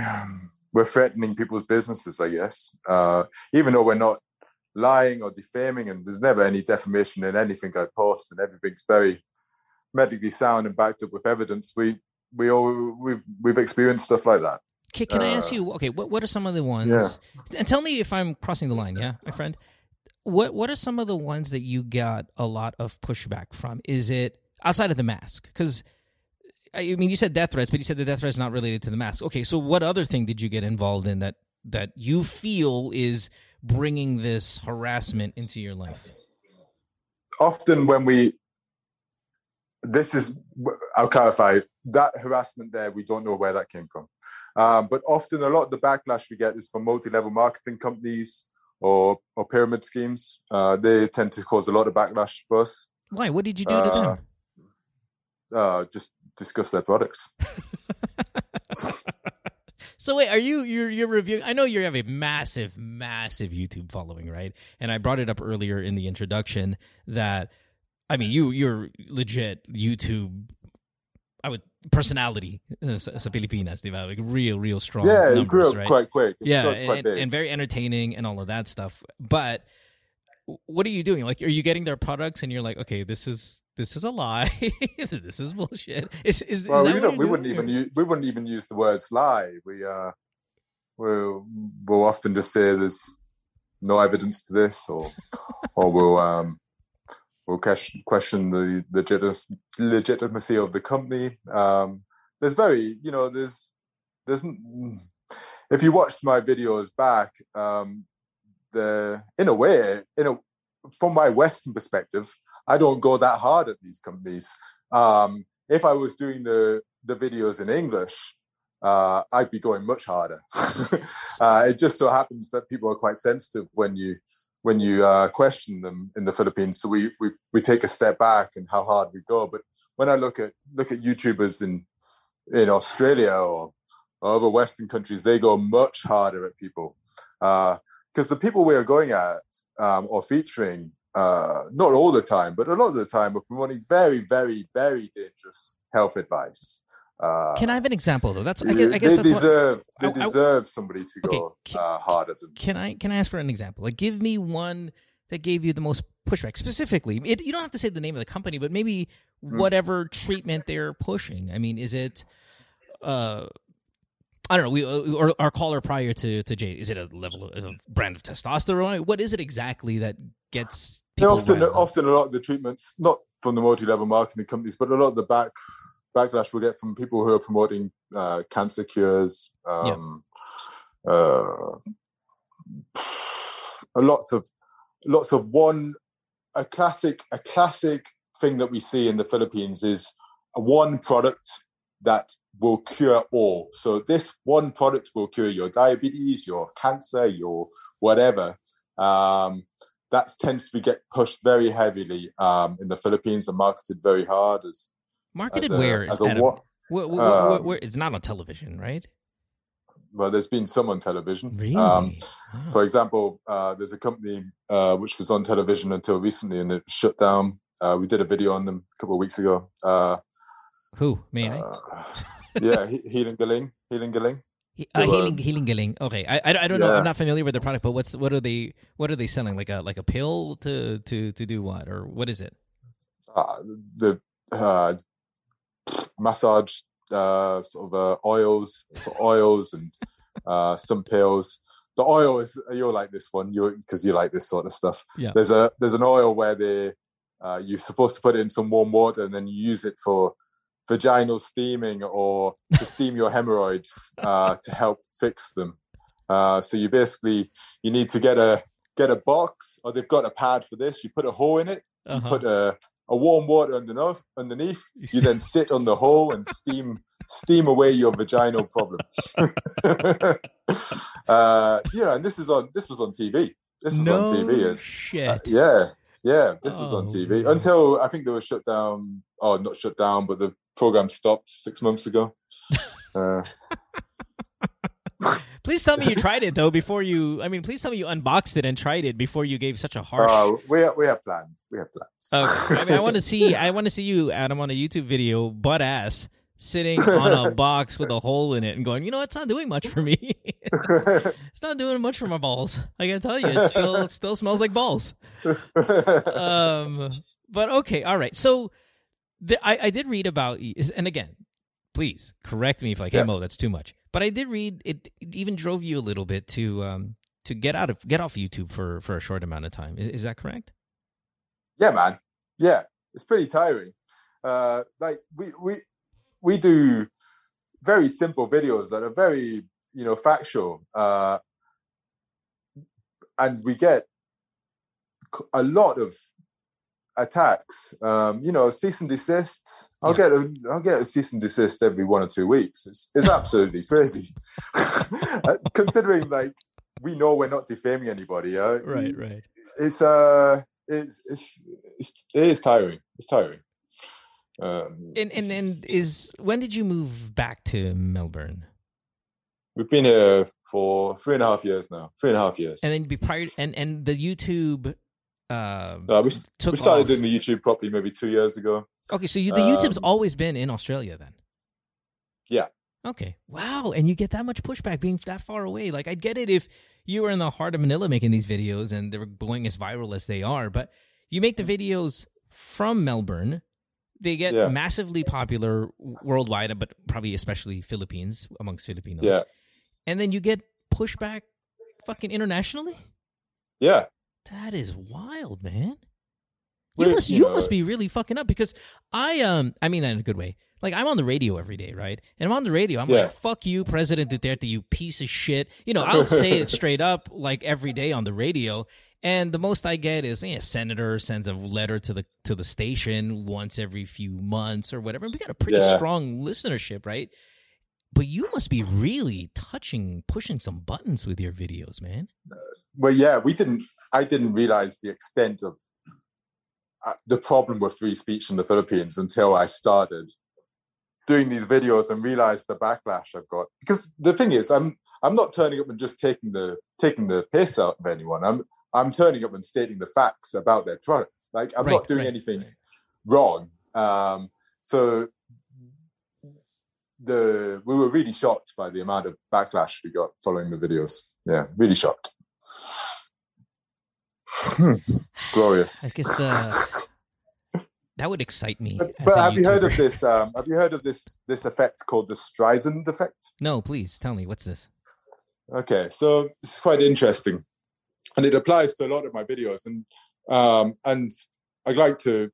we're threatening people's businesses, I guess. Uh, even though we're not lying or defaming, and there's never any defamation in anything I post, and everything's very medically sound and backed up with evidence. We we all we've we've experienced stuff like that. Can, can I ask Uh, you? Okay, what what are some of the ones? Yeah. And tell me if I'm crossing the line. Yeah, my friend. What what are some of the ones that you got a lot of pushback from? Is it outside of the mask? Because I mean, you said death threats, but you said the death threats not related to the mask. Okay, so what other thing did you get involved in that that you feel is bringing this harassment into your life? often when we this is i'll clarify that harassment there we don't know where that came from um, but often a lot of the backlash we get is from multi-level marketing companies or or pyramid schemes uh, they tend to cause a lot of backlash for us Why? What did you do to Uh, them? uh, just discuss their products So wait, are you you're you're reviewing? I know you have a massive, massive YouTube following, right? And I brought it up earlier in the introduction that I mean, you you're legit YouTube. I would personality uh, sa, Pilipinas, di ba? Like real, real strong. yeah it numbers, grew up right? quite quick It's yeah, quite and, big. and very entertaining and all of that stuff. But what are you doing? Like, are you getting their products and you're like, okay, this is this is a lie. this is bullshit. Is is, is well, that we, don't, we wouldn't even use, we wouldn't even use the words lie. We uh, we'll, we'll often just say there's no evidence to this, or or we'll um, we'll question, question the legit- legitimacy of the company. Um, there's very, you know, there's there's if you watched my videos back, um, the in a way, in a from my Western perspective, I don't go that hard at these companies. Um, if I was doing the the videos in English, uh, I'd be going much harder. uh, it just so happens that people are quite sensitive when you when you uh, question them in the Philippines. So we, we we take a step back and how hard we go. But when I look at look at YouTubers in in Australia or, other Western countries, they go much harder at people because the people we are going at um, or featuring uh, not all the time, but a lot of the time, are promoting very, very, very dangerous health advice. Uh, Can I have an example though? That's I guess, I guess they that's what, deserve. they I- I- deserve somebody to Okay, go can- uh, hard at them. Can I can I ask for an example? Like, give me one that gave you the most pushback. Specifically, it, you don't have to say the name of the company, but maybe Hmm. whatever treatment they're pushing. I mean, is it uh, I don't know. We uh, or our caller prior to to Jay. Is it a level of, of brand of testosterone? What is it exactly that gets? often, often a lot of the treatments, not from the multi-level marketing companies, but a lot of the back backlash we'll get from people who are promoting uh, cancer cures. Um, yeah. uh, lots of lots of one a classic a classic thing that we see in the Philippines is one product that will cure all. So this one product will cure your diabetes, your cancer, your whatever. Um, that tends to be get pushed very heavily um, in the Philippines and marketed very hard as marketed a, where as a, what, where, where, um, where, it's not on television, right? Well, there's been some on television. Really? Um. For example, uh, there's a company uh, which was on television until recently and it shut down. Uh, we did a video on them a couple of weeks ago. Uh, Who? May I? Uh, yeah, Healing Galing. Healing Galing. Uh, healing, healing, Galing. Okay, I, I, I don't yeah. know. I'm not familiar with the product, but what's what are they what are they selling? Like a like a pill to to to do what or what is it? Uh, the uh, massage uh, sort of uh, oils, sort of oils and uh, some pills. The oil is you'll like this one, you because you like this sort of stuff. Yeah. There's a there's an oil where they uh, you're supposed to put it in some warm water and then you use it for vaginal steaming or to steam your hemorrhoids uh, to help fix them. Uh, so you basically you need to get a get a box or they've got a pad for this. You put a hole in it. You uh-huh. put a, a warm water underneath. Underneath, you then sit on the hole and steam steam away your vaginal problem. uh, yeah, and this is on this was on TV. This was no on TV. As, shit. Uh, yeah, yeah. This oh, was on TV man. until I think they were shut down. Oh, not shut down, but the program stopped six months ago. Uh, please tell me you tried it though before you. I mean, please tell me you unboxed it and tried it before you gave such a harsh. Uh, we have, we have plans. We have plans. Okay. I mean, I want to see. I want to see you, Adam, on a YouTube video, butt ass, sitting on a box with a hole in it, and going, you know, it's not doing much for me. it's, it's, not doing much for my balls. I gotta tell you, it still it still smells like balls. Um, but okay, all right. So the, I, I did read about, and again, please correct me if like, yeah. hey Mo, that's too much. But I did read it, it. even drove you a little bit to um to get out of get off YouTube for for a short amount of time. Is is that correct? Yeah, man. Yeah, it's pretty tiring. Uh, like we we we do very simple videos that are very you know factual, uh, and we get a lot of attacks. Um, you know, cease and desists. I'll yeah. get a I'll get a cease and desist every one or two weeks. It's it's absolutely crazy. Uh, considering like we know we're not defaming anybody. Uh, right, right. It's uh, it's it's, it's it is tiring. It's tiring. Um, and and and is when did you move back to Melbourne? We've been here for three and a half years now. Three and a half years. And then be prior and and the YouTube uh, uh, we, we started off. doing the YouTube properly maybe two years ago. Okay, so you, the YouTube's um, always been in Australia then. Yeah. Okay. Wow, and you get that much pushback being that far away. Like I'd get it if you were in the heart of Manila making these videos and they were going as viral as they are, but you make the videos from Melbourne. They get yeah. massively popular worldwide, but probably especially Philippines amongst Filipinos. Yeah. And then you get pushback fucking internationally? Yeah. That is wild, man. You must you, you know, must be really fucking up because I um I mean that in a good way. Like I'm on the radio every day, right? And I'm on the radio. I'm yeah. like, "Fuck you, President Duterte, you piece of shit." You know, I'll say it straight up, like every day on the radio. And the most I get is, yeah, senator sends a letter to the to the station once every few months or whatever. And we got a pretty yeah. strong listenership, right? But you must be really touching, pushing some buttons with your videos, man. Well, yeah, we didn't. I didn't realize the extent of uh, the problem with free speech in the Philippines until I started doing these videos and realized the backlash I've got. Because the thing is, I'm I'm not turning up and just taking the taking the piss out of anyone. I'm I'm turning up and stating the facts about their products. Like I'm right, not doing right, anything right. wrong. Um, so the we were really shocked by the amount of backlash we got following the videos. Yeah, really shocked. Hmm. Glorious. I guess the that would excite me. But, but have you heard of this? Um, have you heard of this this effect called the Streisand effect? No, please tell me what's this. Okay, so this is quite interesting, and it applies to a lot of my videos. And um, and I'd like to.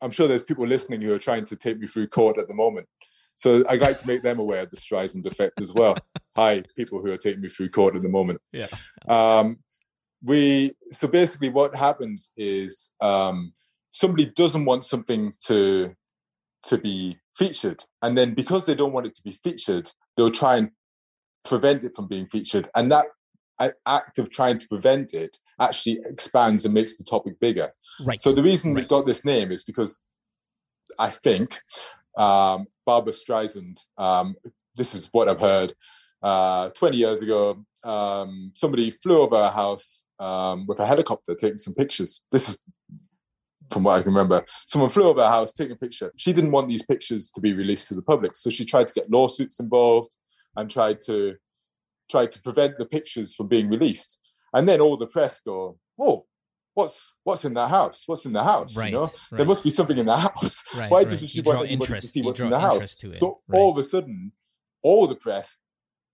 I'm sure there's people listening who are trying to take me through court at the moment. So I'd like to make them aware of the Streisand effect as well. Hi, people who are taking me through court at the moment. Yeah. Um, we so basically what happens is um, somebody doesn't want something to to be featured, and then because they don't want it to be featured, they'll try and prevent it from being featured, and that act of trying to prevent it actually expands and makes the topic bigger. Right. So the reason we've got this name is because I think um, Barbra Streisand. Um, this is what I've heard. Uh, Twenty years ago, um, somebody flew over our house um, with a helicopter taking some pictures. This is from what I can remember. Someone flew over our house taking a picture. She didn't want these pictures to be released to the public, so she tried to get lawsuits involved and tried to tried to prevent the pictures from being released. And then all the press go, "Oh, what's what's in that house? What's in the house? Right, You know, there must be something in the house. Right, Why right. doesn't she want anybody to see what's in the house? So right. all of a sudden, all the press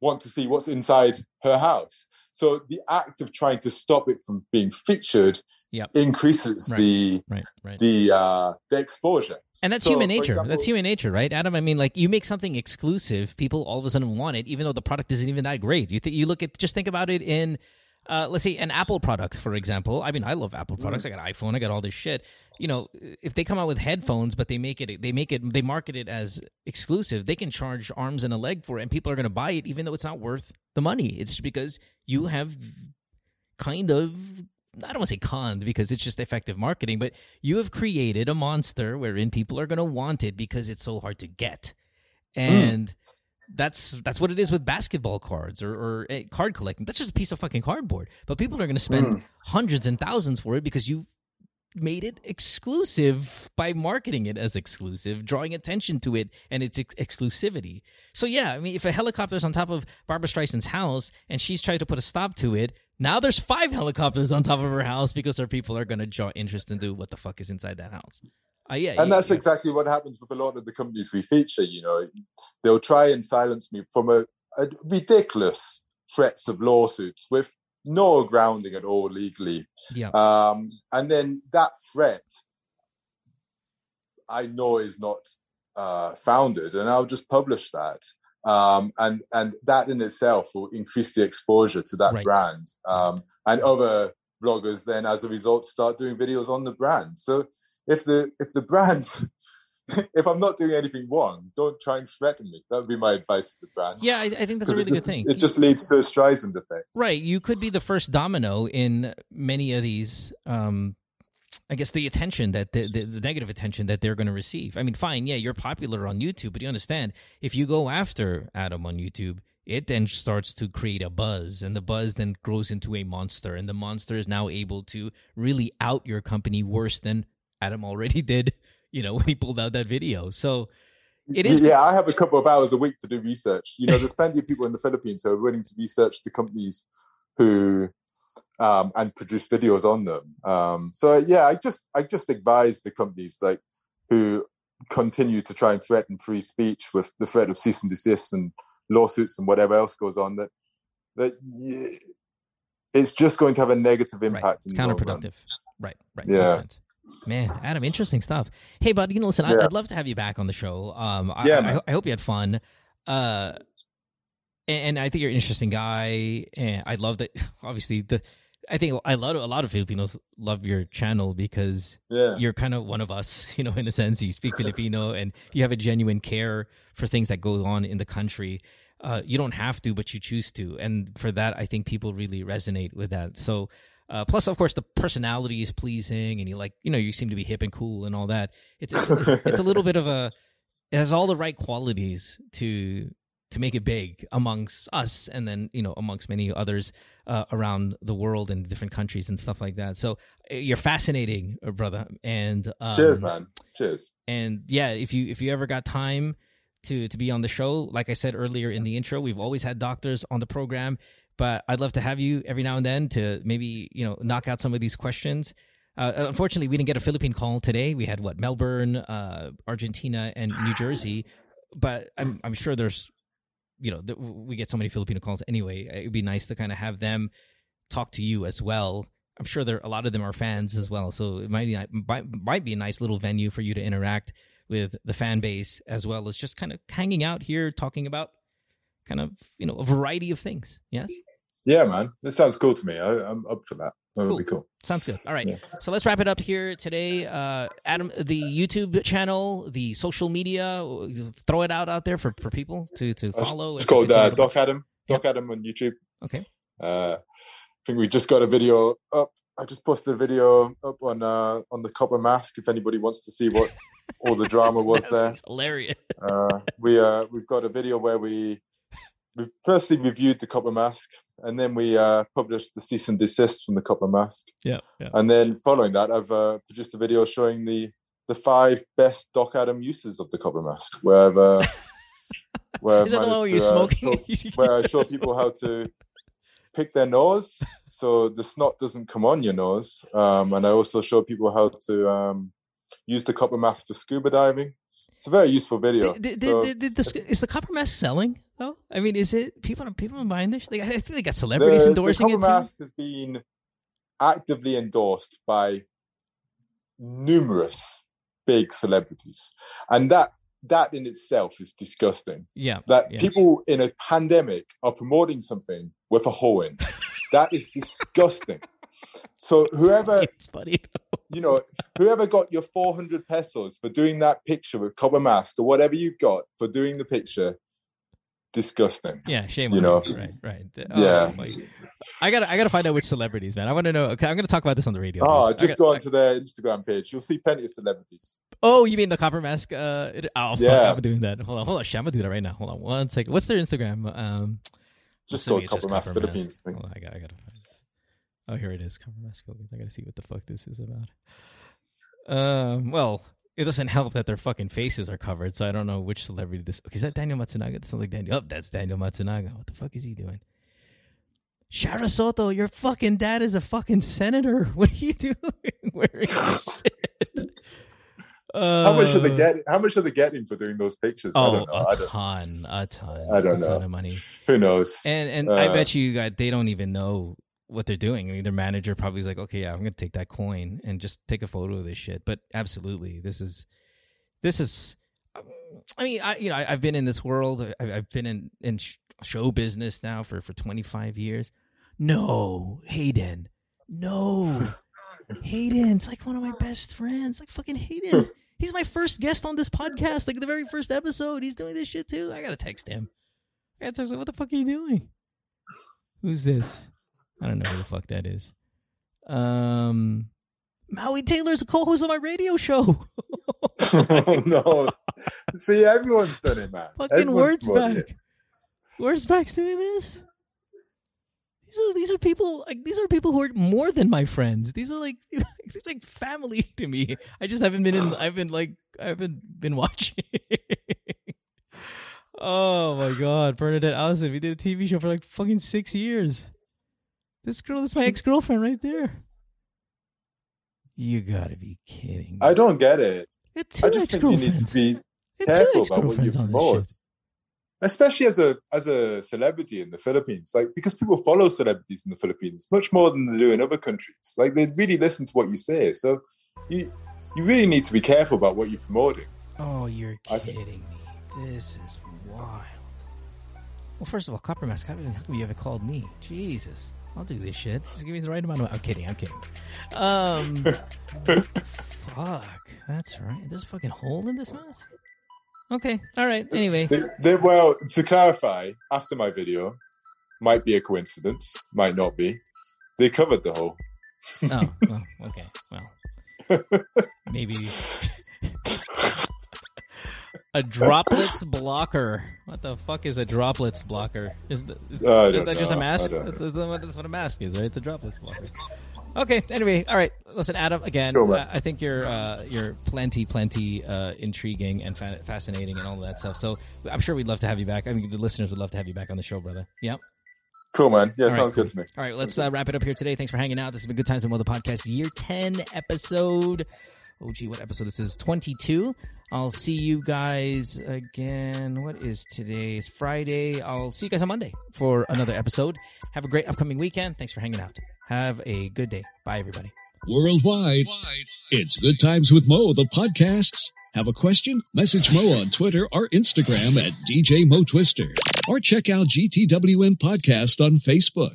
want to see what's inside her house. So the act of trying to stop it from being featured Yep. increases Right, the Right. Right. the uh, the exposure. And that's So, human nature. example- that's human nature, right, Adam? I mean, like you make something exclusive, people all of a sudden want it, even though the product isn't even that great. You think you look at just think about it in, uh, let's say, an Apple product, for example. I mean, I love Apple products. Mm. I got an iPhone. I got all this shit. You know, if they come out with headphones, but they make it, they make it, they market it as exclusive. They can charge arms and a leg for it, and people are going to buy it, even though it's not worth the money. It's because you have kind of I don't want to say conned because it's just effective marketing, but you have created a monster wherein people are going to want it because it's so hard to get, and that's that's what it is with basketball cards or, or eh, card collecting. That's just a piece of fucking cardboard, but people are going to spend hundreds and thousands for it because you made it exclusive by marketing it as exclusive, drawing attention to it and its ex- exclusivity. So yeah, I mean, if a helicopter's on top of Barbra Streisand's house and she's trying to put a stop to it, now there's five helicopters on top of her house because her people are going to draw interest into what the fuck is inside that house. Uh, yeah, and you- that's you- exactly what happens with a lot of the companies we feature. You know, they'll try and silence me from a, a ridiculous threats of lawsuits with no grounding at all legally. yeah. Um, and then that threat, I know is not uh, founded, and I'll just publish that. Um, and and that in itself will increase the exposure to that Right. brand. Um, and other bloggers then, as a result, start doing videos on the brand. So if the if the brand if I'm not doing anything wrong, don't try and threaten me. That would be my advice to the brand. yeah, I, I think that's a really it good thing. It just leads to a Streisand effect. Right. You could be the first domino in many of these. Um, I guess the attention that the, the, the negative attention that they're going to receive. I mean, fine, yeah, you're popular on YouTube, but you understand if you go after Adam on YouTube, it then starts to create a buzz, and the buzz then grows into a monster, and the monster is now able to really out your company worse than Adam already did. You know when he pulled out that video. So it is Yeah, I have a couple of hours a week to do research. You know, there's plenty of people in the Philippines who are willing to research the companies who um, and produce videos on them. Um, so yeah, I just I just advise the companies like who continue to try and threaten free speech with the threat of cease and desist and lawsuits and whatever else goes on that that y- it's just going to have a negative Right. impact. It's in the counterproductive. Right, right. Yeah. Man, Adam, interesting stuff. Hey, bud, you know, listen, I, Yeah. I'd love to have you back on the show. Um, I, Yeah, I. I hope you had fun. Uh, and, and I think you're an interesting guy. And I love that. Obviously, the I think I love a lot of Filipinos love your channel because Yeah. you're kind of one of us, you know, in a sense. You speak Filipino and you have a genuine care for things that go on in the country. Uh, you don't have to, but you choose to, and for that, I think people really resonate with that. So, uh, plus, of course, the personality is pleasing, and you like, you know, you seem to be hip and cool and all that. It's it's, it's a little bit of a, it has all the right qualities to to make it big amongst us, and then you know amongst many others uh, around the world and different countries and stuff like that. So, uh, you're fascinating, uh, brother, and um, Cheers, man. Cheers. and yeah if you if you ever got time to to be on the show like i said earlier in the intro we've always had doctors on the program but i'd love to have you every now and then to maybe you know knock out some of these questions Uh, unfortunately, we didn't get a Philippine call today. We had what Melbourne, uh, Argentina, and New Jersey. But I'm I'm sure there's, you know, th- we get so many Filipino calls anyway. It'd be nice to kind of have them talk to you as well. I'm sure there a lot of them are fans as well, so it might be might, might be a nice little venue for you to interact with the fan base as well as just kind of hanging out here, talking about kind of you know a variety of things. Yes. Yeah, man, this sounds cool to me. I, am up for that. That would cool. be cool. Sounds good. All right. Yeah. So let's wrap it up here today. Uh, Adam, the YouTube channel, the social media, throw it out out there for, for people to, to follow. It's called uh, Doc Adam. Doc Adam on YouTube. Okay. Uh, I think we just got a video up. I just posted a video up on uh, on the Copper Mask. If anybody wants to see what all the drama was there, hilarious. uh, we uh, we've got a video where we we firstly reviewed the Copper Mask, and then we uh, published the cease and desist from the Copper Mask, Yeah. Yeah. and then following that, I've uh, produced a video showing the the five best Doc Adam uses of the Copper Mask, where I've, uh, where I've that the one where managed you're to, uh, smoking? show- where I show people how to pick their nose so the snot doesn't come on your nose. Um, and I also show people how to um, use the copper mask for scuba diving. It's a very useful video. So- the, is the copper mask selling though? I mean, is it people people are buying this? Like, I think they got celebrities the, endorsing the it too. mask has been actively endorsed by numerous big celebrities, and that that in itself is disgusting. Yeah, that yeah. people in a pandemic are promoting something with a hole in. that is disgusting. So whoever it's funny, you know, whoever got your 400 pesos for doing that picture with copper mask or whatever you got for doing the picture, disgusting. Yeah, shame You on know, you. Right, right. Yeah. Oh, my- I gotta, I gotta find out which celebrities, man. I want to know. Okay, I'm gonna talk about this on the radio. Oh, I just got- go onto their Instagram page. You'll see plenty of celebrities. Oh, you mean the copper mask? Uh, it, oh, fuck, Yeah. I'm doing that. Hold on, hold on. Shit, I'm gonna do that right now. Hold on, one second. What's their Instagram? Um, Just go Copper Mask Philippines, I. Hold on, I got, I gotta find this. Oh, here it is. Copper mask. I gotta see what the fuck this is about. Um, well, it doesn't help that their fucking faces are covered, so I don't know which celebrity this. Okay, is that Daniel Matsunaga? That sounds like Daniel. Oh, that's Daniel Matsunaga. What the fuck is he doing? Shara Sotto, your fucking dad is a fucking senator. What are you doing wearing shit? how much are they Uh, getting? How much are they getting for doing those pictures? I Oh, don't know. a I don't, ton, a ton, I don't a ton of money. who knows? And and I Uh, bet you that they don't even know what they're doing. I mean, their manager probably is like, okay, yeah, I'm gonna take that coin and just take a photo of this shit. But absolutely, this is this is. I mean, I you know I, I've been in this world. I, I've been in in sh- show business now for for 25 years. No, Hayden, no, Hayden. It's like one of my best friends. Like fucking Hayden. He's my first guest on this podcast. Like the very first episode, he's doing this shit too. I gotta text him. I gotta text him. What the fuck are you doing? Who's this? I don't know who the fuck that is. Um, Maui Taylor's a co-host on my radio show. oh no! See, everyone's done it, man. Fucking Everyone's words promoting back. it. Words back's doing this. These are these are people like these are people who are more than my friends. These are like these are like family to me. I just haven't been in. I've been like I haven't been watching. oh my god, Bernadette Allyson. We did a TV show for like fucking six years. This girl, this is my ex girlfriend right there. You gotta be kidding me. I don't get it. Had two I just think you need to be You had two careful about what you promote, especially as a as a celebrity in the Philippines. Like because people follow celebrities in the Philippines much more than they do in other countries. Like they really listen to what you say. So you you really need to be careful about what you're promoting. Oh, you're kidding me. This is wild. Well, first of all, Copper Mask, how how come you haven't called me? Jesus. I'll do this shit. Just give me the right amount of. I'm kidding. I'm kidding. Um, fuck. That's right. There's a fucking hole in this mask. Okay. All right. Anyway. They, they, well, to clarify, after my video, might be a coincidence, might not be. They covered the hole. Oh. Well, okay. Well. Maybe. A droplets blocker. What the fuck is a droplets blocker? Is, the, is, I is that just a mask? That's, that's what, a mask is, right? It's a droplets blocker. Okay. Anyway, all right. Listen, Adam. Again, man. uh, I think you're uh, you're plenty, plenty uh, intriguing and fa- fascinating and all that stuff. So I'm sure we'd love to have you back. I mean, the listeners would love to have you back on the show, brother. Yep. Cool, man. Yeah, All right, sounds cool. good to me. All right, let's uh, wrap it up here today. Thanks for hanging out. This has been Good Times with Mo, the podcast, year 10 episode. Oh, gee, what episode this is? 22. I'll see you guys again. What is today? It's Friday. I'll see you guys on Monday for another episode. Have a great upcoming weekend. Thanks for hanging out. Have a good day. Bye, everybody. Worldwide, it's Good Times with Mo, the podcasts. Have a question? Message Mo on Twitter or Instagram at DJ Mo Twister. Or check out GTWM Podcast on Facebook.